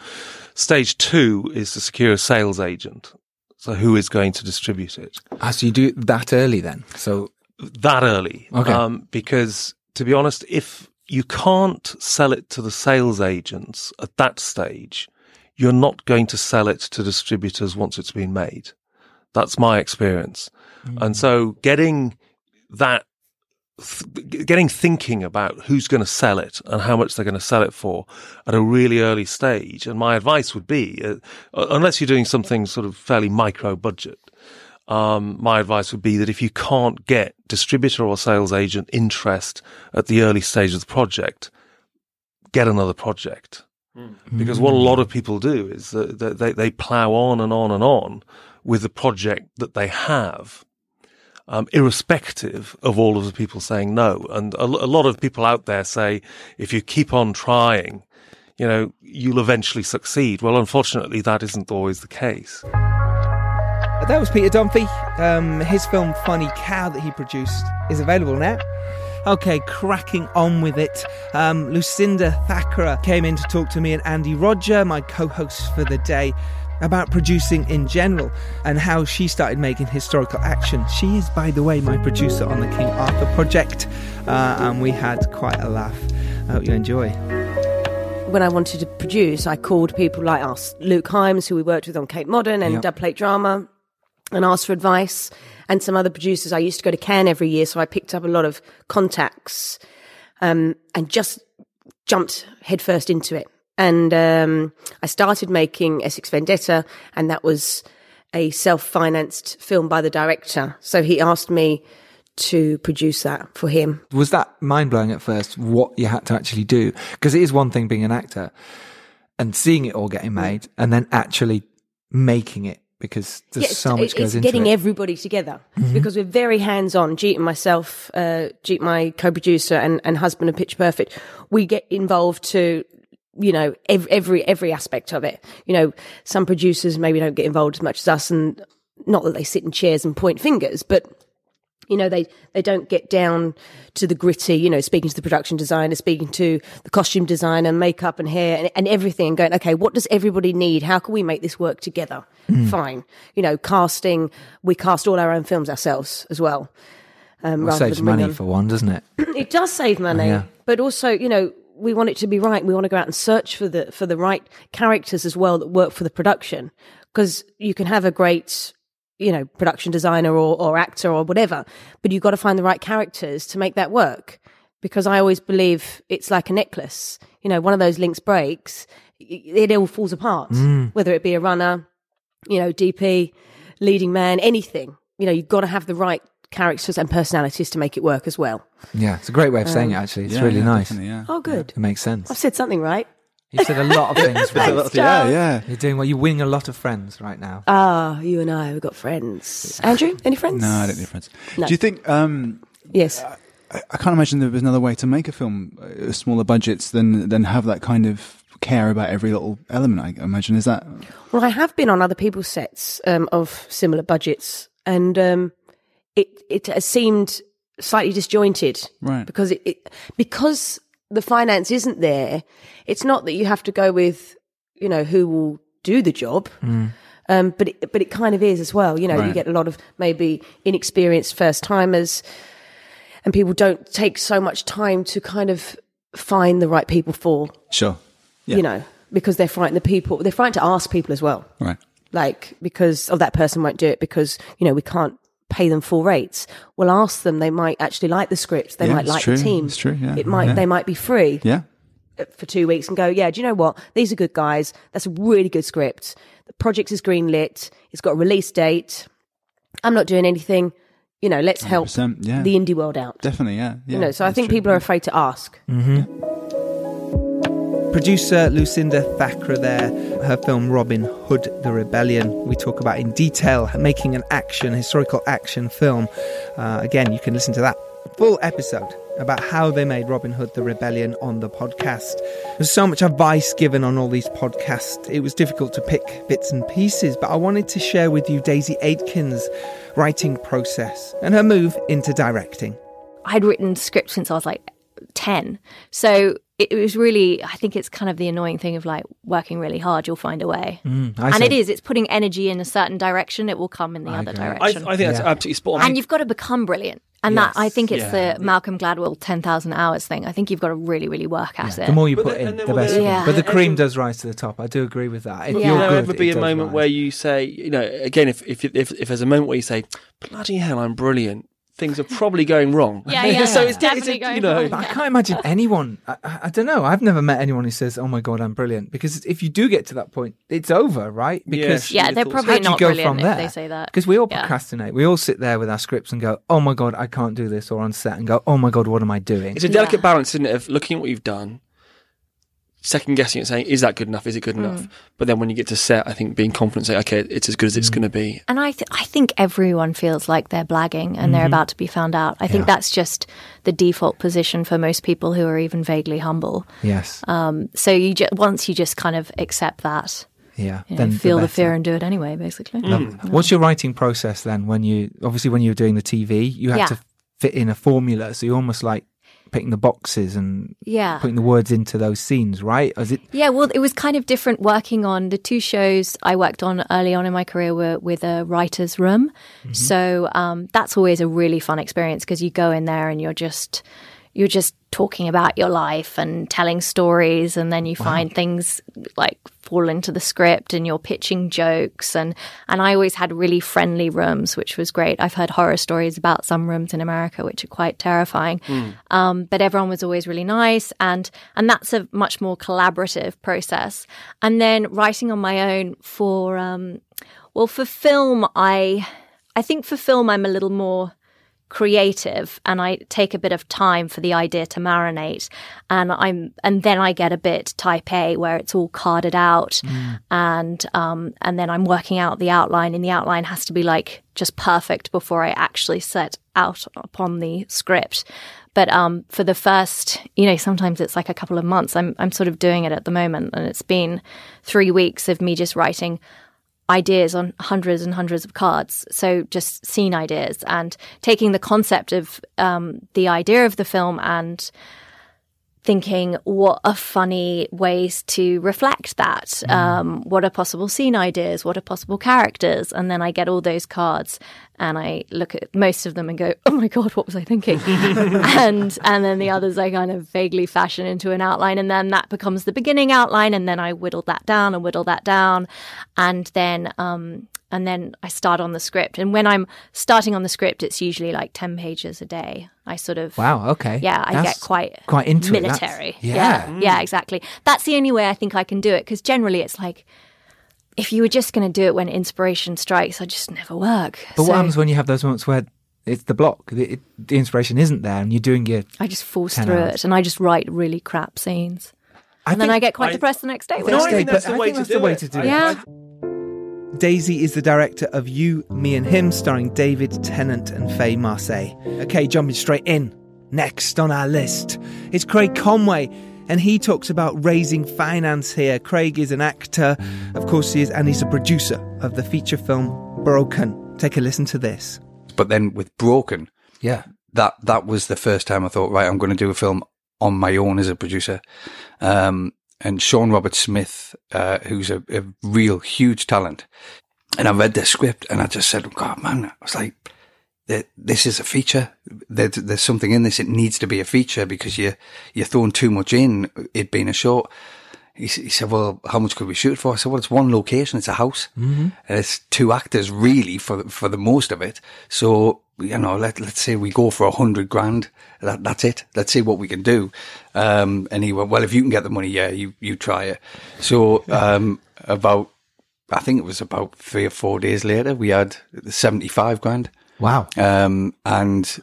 Stage two is to secure a sales agent. So who is going to distribute it? Ah, so you do it that early then? So that early. Okay. Um, because to be honest, if you can't sell it to the sales agents at that stage, you're not going to sell it to distributors once it's been made. That's my experience. And so getting that, th- getting thinking about who's going to sell it and how much they're going to sell it for at a really early stage. And my advice would be, uh, unless you're doing something sort of fairly micro budget, um, my advice would be that if you can't get distributor or sales agent interest at the early stage of the project, get another project. Because what a lot of people do is that that they, they plow on and on and on with the project that they have, um, irrespective of all of the people saying no. And a, a lot of people out there say, if you keep on trying, you know, you'll eventually succeed. Well, unfortunately, that isn't always the case. That was Peter Dunphy. Um, his film Funny Cow that he produced is available now. Okay, cracking on with it. Um, Lucinda Thakrar came in to talk to me and Andy Roger, my co hosts for the day, about producing in general and how she started making historical action. She is, by the way, my producer on the King Arthur project, uh, and we had quite a laugh. I hope you enjoy. when I wanted to produce, I called people like us, Luke Hyams, who we worked with on Cape Modern and Yep. Dub Plate Drama, and asked for advice. And some other producers. I used to go to Cannes every year, so I picked up a lot of contacts um, and just jumped headfirst into it. And um, I started making Essex Vendetta, and that was a self-financed film by the director. So he asked me to produce that for him. Was that mind blowing at first what you had to actually do? Because it is one thing being an actor and seeing it all getting made and then actually making it because there's Yeah, so much it's, goes it's into getting it. everybody together Mhm. because we're very hands on. Jeet and myself, uh, Jeet, my co producer and, and husband of Pitch Perfect, we get involved to, you know, every, every, every aspect of it. You know, some producers maybe don't get involved as much as us and not that they sit in chairs and point fingers, but you know they they don't get down to the gritty you know speaking to the production designer speaking to the costume designer makeup and hair and, and everything and going okay what does everybody need how can we make this work together. Mm. fine you know casting we cast all our own films ourselves as well um, Well, saves money on- for one, doesn't it? it does save money, Yeah. but also, you know, we want it to be right. We want to go out and search for the for the right characters as well that work for the production, because you can have a great, you know, production designer or, or actor or whatever, but you've got to find the right characters to make that work. Because I always believe it's like a necklace. You know, one of those links breaks, it, it all falls apart. Mm. Whether it be a runner, you know, DP, leading man, anything. You know, you've got to have the right characters and personalities to make it work as well. Yeah, it's a great way of saying it. Um, Actually, it's Yeah, really yeah, nice. yeah. Oh, good. It makes sense. I've said something right. You've said a lot of things. right? Thanks, Yeah, Charles. yeah. You're doing well. You're winning a lot of friends right now. Ah, you and I, we've got friends. Andrew, any friends? No, I don't need friends. No. Do you think? Um, Yes. I, I can't imagine there was another way to make a film uh, smaller budgets than than have that kind of care about every little element. I imagine is that Well, I have been on other people's sets um, of similar budgets, and um, it it has seemed slightly disjointed, Right. Because it, it because the finance isn't there. It's not that you have to go with you know who will do the job. Um, but it, but it kind of is as well. You know, you get a lot of maybe inexperienced first timers, and people don't take so much time to kind of find the right people for sure? Yeah. you know because they're frightened. The people they're frightened to ask people as well Right. like because oh that person won't do it because you know we can't pay them full rates. Well ask them they might actually like the script they Yeah, might like true, the team. It's true, yeah, it might yeah. they might be free Yeah. Uh, for two weeks and go yeah do you know what? These are good guys. That's a really good script. The project is greenlit. It's got a release date. I'm not doing anything. You know let's help yeah. the indie world out. Definitely. Yeah. yeah you know so i think true. people are afraid to ask mm-hmm. Producer Lucinda Thakrar there, her film Robin Hood the Rebellion. We talk about in detail making an action, historical action film. Uh, again, you can listen to that full episode about how they made Robin Hood the Rebellion on the podcast. There's so much advice given on all these podcasts. It was difficult to pick bits and pieces, but I wanted to share with you Daisy Aitkens' writing process and her move into directing. I'd written scripts since I was like 10. So it, it was really, I think it's kind of the annoying thing of like working really hard, you'll find a way. Mm, and say- it is, it's putting energy in a certain direction, it will come in the other I, direction. I think that's absolutely spot on. and you've got to become brilliant. And that, I think it's Yeah. the Malcolm Gladwell 10,000 hours thing. I think you've got to really, really work at it. The more you But put then- in, the will better. there- Yeah. But the cream does rise to the top. I do agree with that. If Will you're there good, ever be a moment rise. where you say, you know, again, if if if, if there's a moment where you say, "Bloody hell, I'm brilliant," things are probably going wrong. Yeah, yeah, so yeah. it's Definitely it's, going you know, wrong. But I can't imagine anyone. I, I, I don't know. I've never met anyone who says, "Oh my god, I'm brilliant." Because if you do get to that point, it's over, right? Because Yeah, they're probably how do you not go brilliant from if there? they say that. Because we all Yeah. procrastinate. We all sit there with our scripts and go, "Oh my god, I can't do this," or on set and go, "Oh my god, what am I doing?" It's a delicate balance, isn't it, of looking at what you've done, second guessing and saying, "Is that good enough? Is it good enough?" But then when you get to set, I think being confident, say, "Okay, it's as good as it's going to be." And I, th- I think everyone feels like they're blagging and they're Mhm. about to be found out. I think that's just the default position for most people who are even vaguely humble. Yes. Um, so you just once you just kind of accept that, Yeah. you know, then feel the, better. fear and do it anyway. Basically, Love it. What's your writing process then? When you obviously when you were doing the TV, you had Yeah. to fit in a formula, so you almost like picking the boxes and Yeah. putting the words into those scenes, right? Is it? Yeah, well, it was kind of different working on the two shows I worked on early on in my career were with a writer's room. So um, that's always a really fun experience because you go in there and you're just you're just talking about your life and telling stories and then you find things like fall into the script and you're pitching jokes and and I always had really friendly rooms which was great. I've heard horror stories about some rooms in America which are quite terrifying. Um, but everyone was always really nice and and that's a much more collaborative process. And then writing on my own for um well for film I I think for film I'm a little more creative and I take a bit of time for the idea to marinate. And I'm and then I get a bit type A where it's all carded out and um and then I'm working out the outline and the outline has to be like just perfect before I actually set out upon the script. But um for the first you know sometimes it's like a couple of months I'm I'm sort of doing it at the moment. And it's been 3 weeks of me just writing ideas on hundreds and hundreds of cards. So just scene ideas and taking the concept of um, the idea of the film and thinking what are funny ways to reflect that um, what are possible scene ideas what are possible characters and then i get all those cards and i look at most of them and go oh my god what was i thinking and and then the others i kind of vaguely fashion into an outline and then that becomes the beginning outline and then i whittle that down and whittle that down and then um and then I start on the script. And when I'm starting on the script, it's usually like 10 pages a day. I sort of. Wow, okay. Yeah, I That's get quite quite into military. yeah. yeah. Yeah, exactly. That's the only way I think I can do it because generally it's like if you were just going to do it when inspiration strikes, I just never work. But So what happens when you have those moments where it's the block, the, it, the inspiration isn't there, and you're doing your I just force through hours? it and I just write really crap scenes. and then I get quite depressed the next day. Next day, but I think that's the way to do it. Yeah. Daisy is the director of You, Me and Him, starring David Tennant and Faye Marsay. Okay, jumping straight in. Next on our list is Craig Conway, and he talks about raising finance here. Craig is an actor, of course he is, and he's a producer of the feature film Broken. Take a listen to this. But then with Broken, Yeah. that that was the first time I thought, right, I'm going to do a film on my own as a producer. Um, and Sean Robert Smith, uh, who's a, a real huge talent, and I read the script and I just said, God, man, I was like, th- this is a feature. There's, there's something in this. It needs to be a feature because you you're throwing too much in. It being a short. He, he said, "Well, how much could we shoot for?" I said, "Well, it's one location. It's a house, Mhm. and it's two actors really for for the most of it. So you know, let let's say we go for a hundred grand. That that's it. Let's see what we can do." Um, and he went, "Well, if you can get the money, yeah, you you try it." So um, about I think it was about three or four days later, we had seventy five grand. Wow. Um, and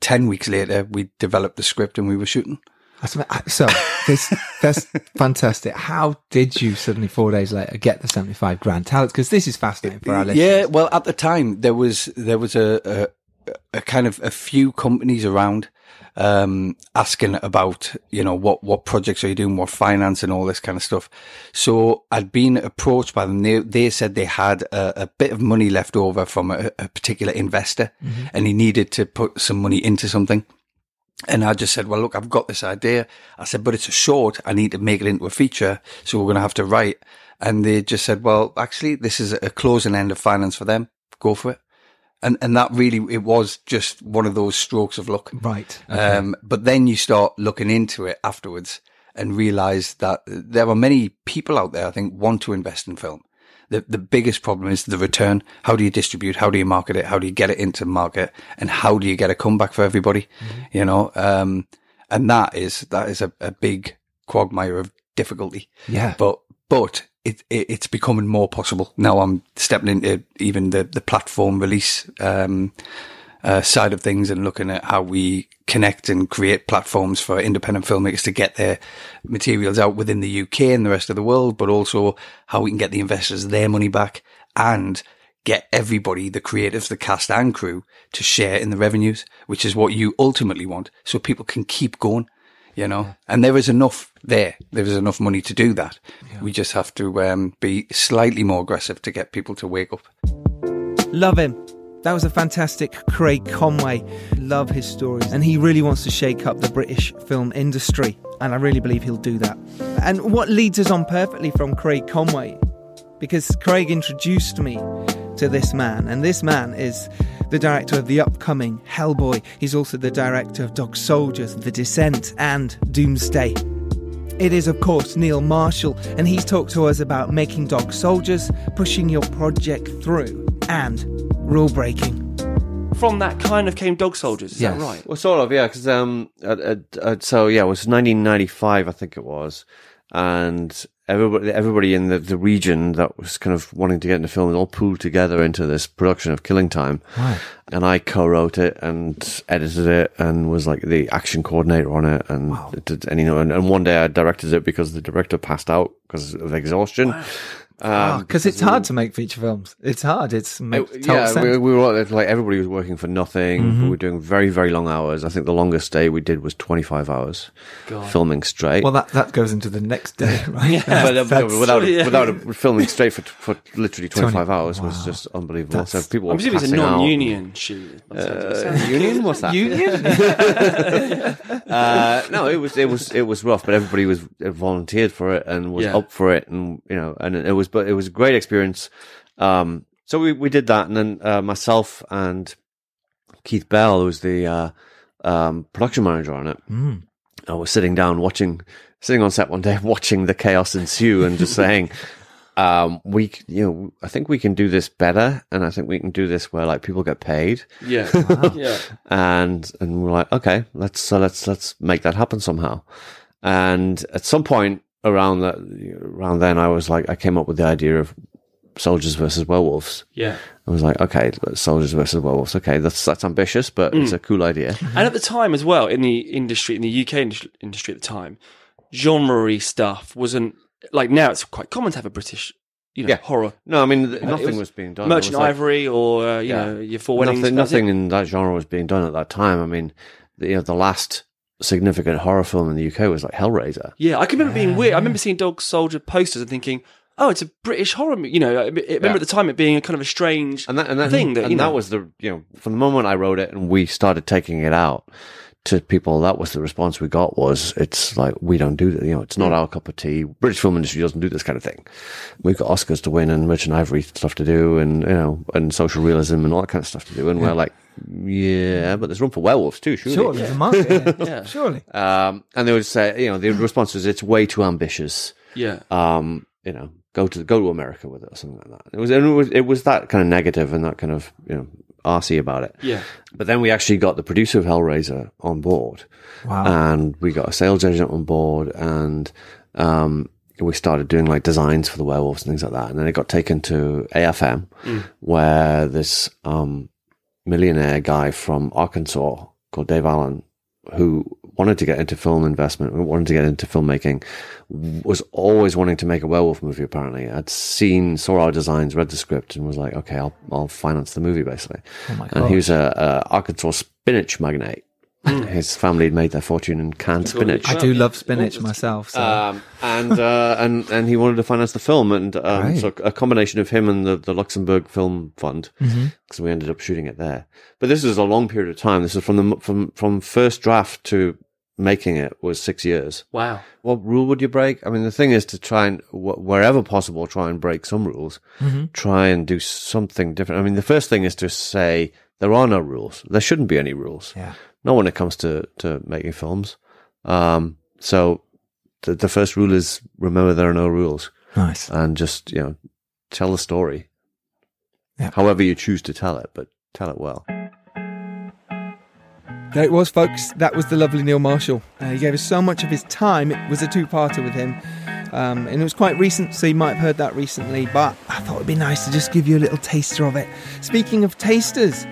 10 weeks later, we developed the script and we were shooting. That's, so this that's fantastic. How did you suddenly four days later get the seventy five grand? Us because this is fascinating for our listeners. Yeah, well, at the time, there was, there was a, a, a kind of a few companies around, um, asking about, you know, what, what projects are you doing? What finance and all this kind of stuff. So I'd been approached by them. They, they said they had a, a bit of money left over from a, a particular investor Mhm. and he needed to put some money into something. And I just said, well, look, I've got this idea. I said, but it's a short. I need to make it into a feature. So we're going to have to write. And they just said, well, actually, this is a closing end of finance for them. Go for it. And, and that really, it was just one of those strokes of luck. Right. Um, but then you start looking into it afterwards and realize that there are many people out there, I think, want to invest in film. The, the biggest problem is the return. How do you distribute? How do you market it? How do you get it into market? And how do you get a comeback for everybody? You know, um, and that is, that is a, a big quagmire of difficulty. Yeah. But, but it, it, it's becoming more possible. Now I'm stepping into even the, the platform release, um, uh, side of things and looking at how we connect and create platforms for independent filmmakers to get their materials out within the UK and the rest of the world, but also how we can get the investors their money back and get everybody, the creatives, the cast and crew to share in the revenues, which is what you ultimately want. So people can keep going, you know, and there is enough there. There is enough money to do that. We just have to, um, be slightly more aggressive to get people to wake up. Love him. That was a fantastic Craig Conway. Love his stories. And he really wants to shake up the British film industry. And I really believe he'll do that. And what leads us on perfectly from Craig Conway, because Craig introduced me to this man. And this man is the director of the upcoming Hellboy. He's also the director of Dog Soldiers, The Descent, and Doomsday. It is, of course, Neil Marshall, and he's talked to us about making dog soldiers, pushing your project through, and rule breaking. From that kind of came Dog Soldiers, is that right? Well, sort of, yeah. Because um, uh, uh, uh, so yeah, it was 1995, I think it was, and everybody, everybody in the, the region that was kind of wanting to get into film, all pooled together into this production of Killing Time. Right. And I co-wrote it and edited it and was like the action coordinator on it. And, it did, and you know, and, and one day I directed it because the director passed out because of exhaustion. Um, Because it's hard to make feature films. It's hard. It's makes total yeah, sense. we, we were like everybody was working for nothing. Mhm. We were doing very, very long hours. I think the longest day we did was 25 hours God. filming straight. well, that, that goes into the next day, right? but uh, That's- without Yeah. without a, filming straight for for literally 25 20 hours was just unbelievable. so people I'm were assuming it's a non-union shoot. Uh, union? What's that? Union? uh, no, it was it was it was rough, but everybody was uh, volunteered for it and was Yeah. up for it, and you know, and it was but it was a great experience. Um, so we we did that, and then uh, myself and Keith Bell, who was the uh, um, production manager on it, Mm. I was sitting down watching, sitting on set one day, watching the chaos ensue, and just saying. Um, we, you know, I think we can do this better, and I think we can do this where like people get paid. Yeah. Yeah. And and we're like, okay, let's so let's let's make that happen somehow. And at some point around that, around then, I was like, I came up with the idea of soldiers versus werewolves. Yeah. I was like, okay, soldiers versus werewolves. Okay, that's that's ambitious, but it's Mm. a cool idea. And at the time as well, in the industry, in the UK industry at the time, genre stuff wasn't like now it's quite common to have a British, you know, Yeah. horror. No, I mean, th- nothing it was being done. Merchant like- Ivory or uh, you Yeah. know your Four Weddings. Nothing, nothing in that genre was being done at that time. I mean, the, you know, the last significant horror film in the UK was like Hellraiser. Yeah, I can remember being weird. I remember seeing Dog Soldier posters and thinking, "Oh, it's a British horror." movie. You know, I I remember Yeah. at the time it being a kind of a strange and that, and that thing that and you know that was the you know from the moment I wrote it and we started taking it out to people that was the response we got was it's like we don't do that you know it's not our cup of tea British film industry doesn't do this kind of thing we've got Oscars to win and Merchant Ivory stuff to do and you know and social realism and all that kind of stuff to do and Yeah. we're like yeah but there's room for werewolves too surely Sure, there's a market, yeah. Surely. um, and they would say you know the response was it's way too ambitious Yeah. um, you know, go to go to America with it or something like that. It was and it was it was that kind of negative and that kind of you know arsy about it. Yeah. But then we actually got the producer of Hellraiser on board, Wow. and we got a sales agent on board, and um, we started doing like designs for the werewolves and things like that. And then it got taken to AFM, Mm. where this um, millionaire guy from Arkansas called Dave Allen, who wanted to get into film investment, wanted to get into filmmaking, was always wanting to make a werewolf movie. Apparently, I'd seen, saw our designs, read the script, and was like, "Okay, I'll I'll finance the movie." Basically, Oh my and he was a, a Arkansas spinach magnate. His family had made their fortune in canned spinach. I do love spinach myself. So. Um, and uh, and and he wanted to finance the film, and um, Right. so a combination of him and the, the Luxembourg Film Fund, because Mhm. we ended up shooting it there. But this was a long period of time. This is from the from from first draft to making it was six years. Wow. What rule would you break? I mean, the thing is to try and wh- wherever possible, try and break some rules. Mhm. Try and do something different. I mean, the first thing is to say there are no rules. There shouldn't be any rules. Yeah. Not when it comes to to making films. Um, so the the first rule is remember there are no rules. Nice. And just you know tell the story. Yeah. However you choose to tell it, but tell it well. There it was, folks. That was the lovely Neil Marshall. Uh, he gave us so much of his time. It was a two-parter with him, um, and it was quite recent, so you might have heard that recently. But I thought it'd be nice to just give you a little taster of it. Speaking of tasters,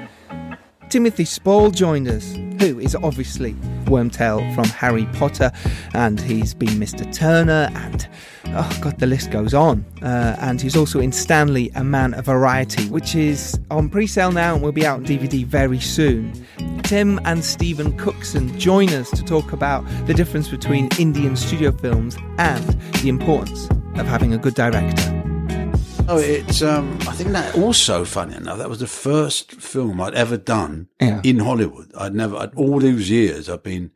Timothy Spall joined us, who is obviously Wormtail from Harry Potter, and he's been Mr. Turner, and oh god, the list goes on. Uh, and he's also in Stanley, A Man of Variety, which is on pre-sale now and will be out on DVD very soon. Tim and Stephen Cookson join us to talk about the difference between Indian studio films and the importance of having a good director. Oh, it's. Um, I think that also, funny enough, that was the first film I'd ever done Yeah. in Hollywood. I'd never, I'd, all those years, I've been.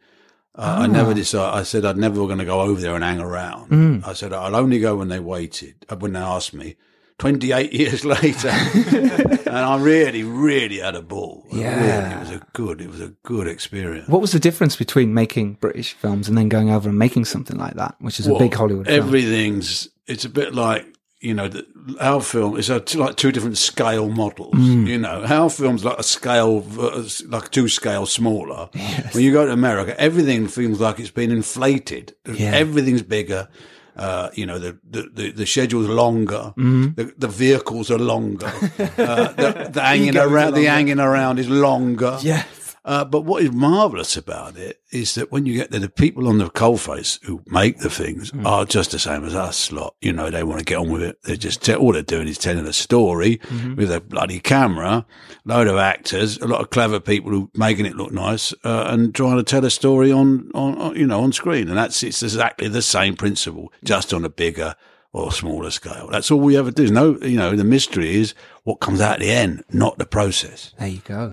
Uh, I Ah. never decided. I said I'd never going to go over there and hang around. Mm. I said I'll only go when they waited, uh, when they asked me. Twenty-eight years later, and I really, really had a ball. Yeah. Really, it was a good. It was a good experience. What was the difference between making British films and then going over and making something like that, which is a big Hollywood film? Everything's. It's a bit like you know the, our film is a, like two different scale models. Mm. You know, our film's like a scale, uh, like two scales smaller. When you go to America, everything feels like it's been inflated. Yeah. Everything's bigger. Uh, you know, the, the, the, the schedule's longer. Mhm. The, the vehicles are longer. uh, the, the hanging around, the hanging around is longer. Yes. Uh, but what is marvelous about it is that when you get there, the people on the coalface who make the things Mm. are just the same as us lot. You know, they want to get on with it. They just tell, all they're doing is telling a story Mhm. with a bloody camera, load of actors, a lot of clever people who making it look nice, uh, and trying to tell a story on, on, on, you know, on screen. And that's, it's exactly the same principle, just on a bigger or smaller scale. That's all we ever do. No, you know, the mystery is what comes out at the end, not the process. There you go.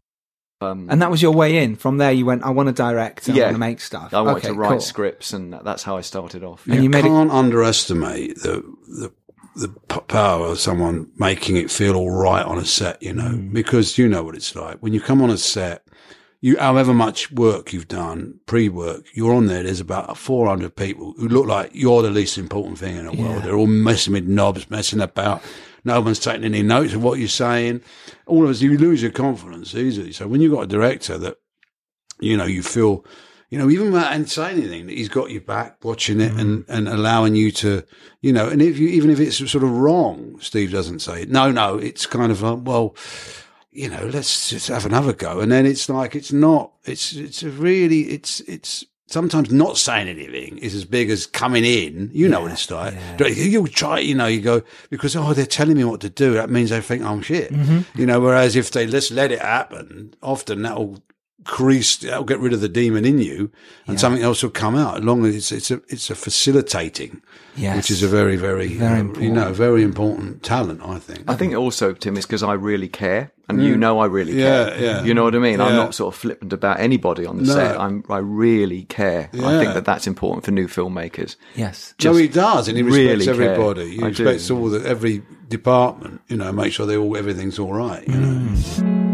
Um, And that was your way in. From there, you went, I want to direct, I yeah, want to make stuff. I wanted Okay, to write cool. scripts, and that's how I started off. And you can't underestimate the the the power of someone making it feel all right on a set. You know, because you know what it's like when you come on a set. You, however much work you've done, pre-work, you're on there. There's about 400 people who look like you're the least important thing in the world. They're all messing with knobs, messing about. No one's taking any notes of what you're saying. All of us, you lose your confidence easily. So when you've got a director that you know, you feel, you know, even without saying anything, he's got your back, watching it, and mm. and allowing you to, you know, and if you even if it's sort of wrong, Steve doesn't say it. No, no, it's kind of like, well, you know, let's just have another go, and then it's like it's not. It's it's a really it's it's sometimes not saying anything is as big as coming in. You know what it's like. You try, you know, you go because oh, they're telling me what to do. That means they think I'm shit. Mhm. You know, whereas if they just let it happen, often that'll crease, that'll get rid of the demon in you, and something else will come out. As long as it's it's a it's a facilitating, Yes. which is a very very, Very um, you know very important talent. I think. I think also, Tim, is because I really care, and you Mm. know I really Yeah, care. yeah. You know what I mean? I'm not sort of flippant about anybody on the No. set. I'm, I really care. I think that that's important for new filmmakers. Yes. no, he does, and he respects really care. everybody. He I do. respects all the every department. You know, make sure they all everything's all right. You know.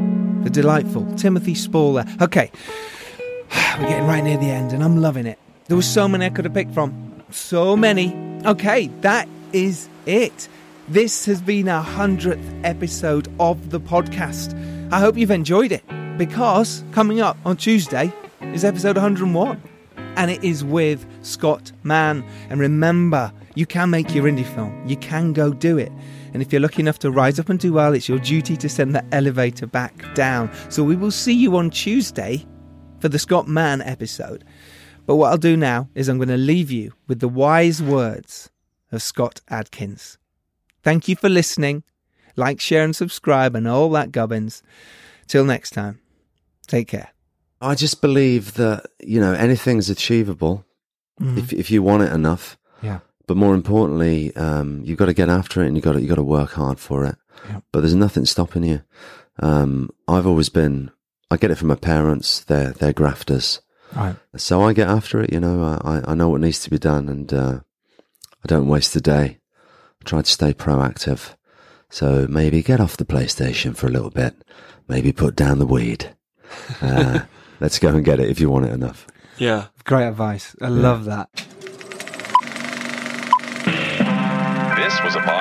The delightful Timothy Spall. Okay, we're getting right near the end, and I'm loving it. There was so many I could have picked from. So many. Okay, that is it. This has been our 100th episode of the podcast. I hope you've enjoyed it because coming up on Tuesday is episode 101 and it is with Scott Mann. And remember, you can make your indie film, you can go do it. And if you're lucky enough to rise up and do well, it's your duty to send that elevator back down. So we will see you on Tuesday for the Scott Mann episode. But what I'll do now is I'm going to leave you with the wise words of Scott Adkins. Thank you for listening. Like, share, and subscribe, and all that gubbins. Till next time, take care. I just believe that you know anything's achievable Mhm. if if you want it enough. Yeah. But more importantly, um, you've got to get after it, and you got to you got to work hard for it. Yeah. But there's nothing stopping you. Um, I've always been. I get it from my parents. They're they're grafters. Right. So I get after it. You know, I I- I know what needs to be done, and uh, I don't waste the day. I try to stay proactive. So maybe get off the PlayStation for a little bit. Maybe put down the weed. Uh, let's go and get it if you want it enough. Yeah. Great advice. I love that.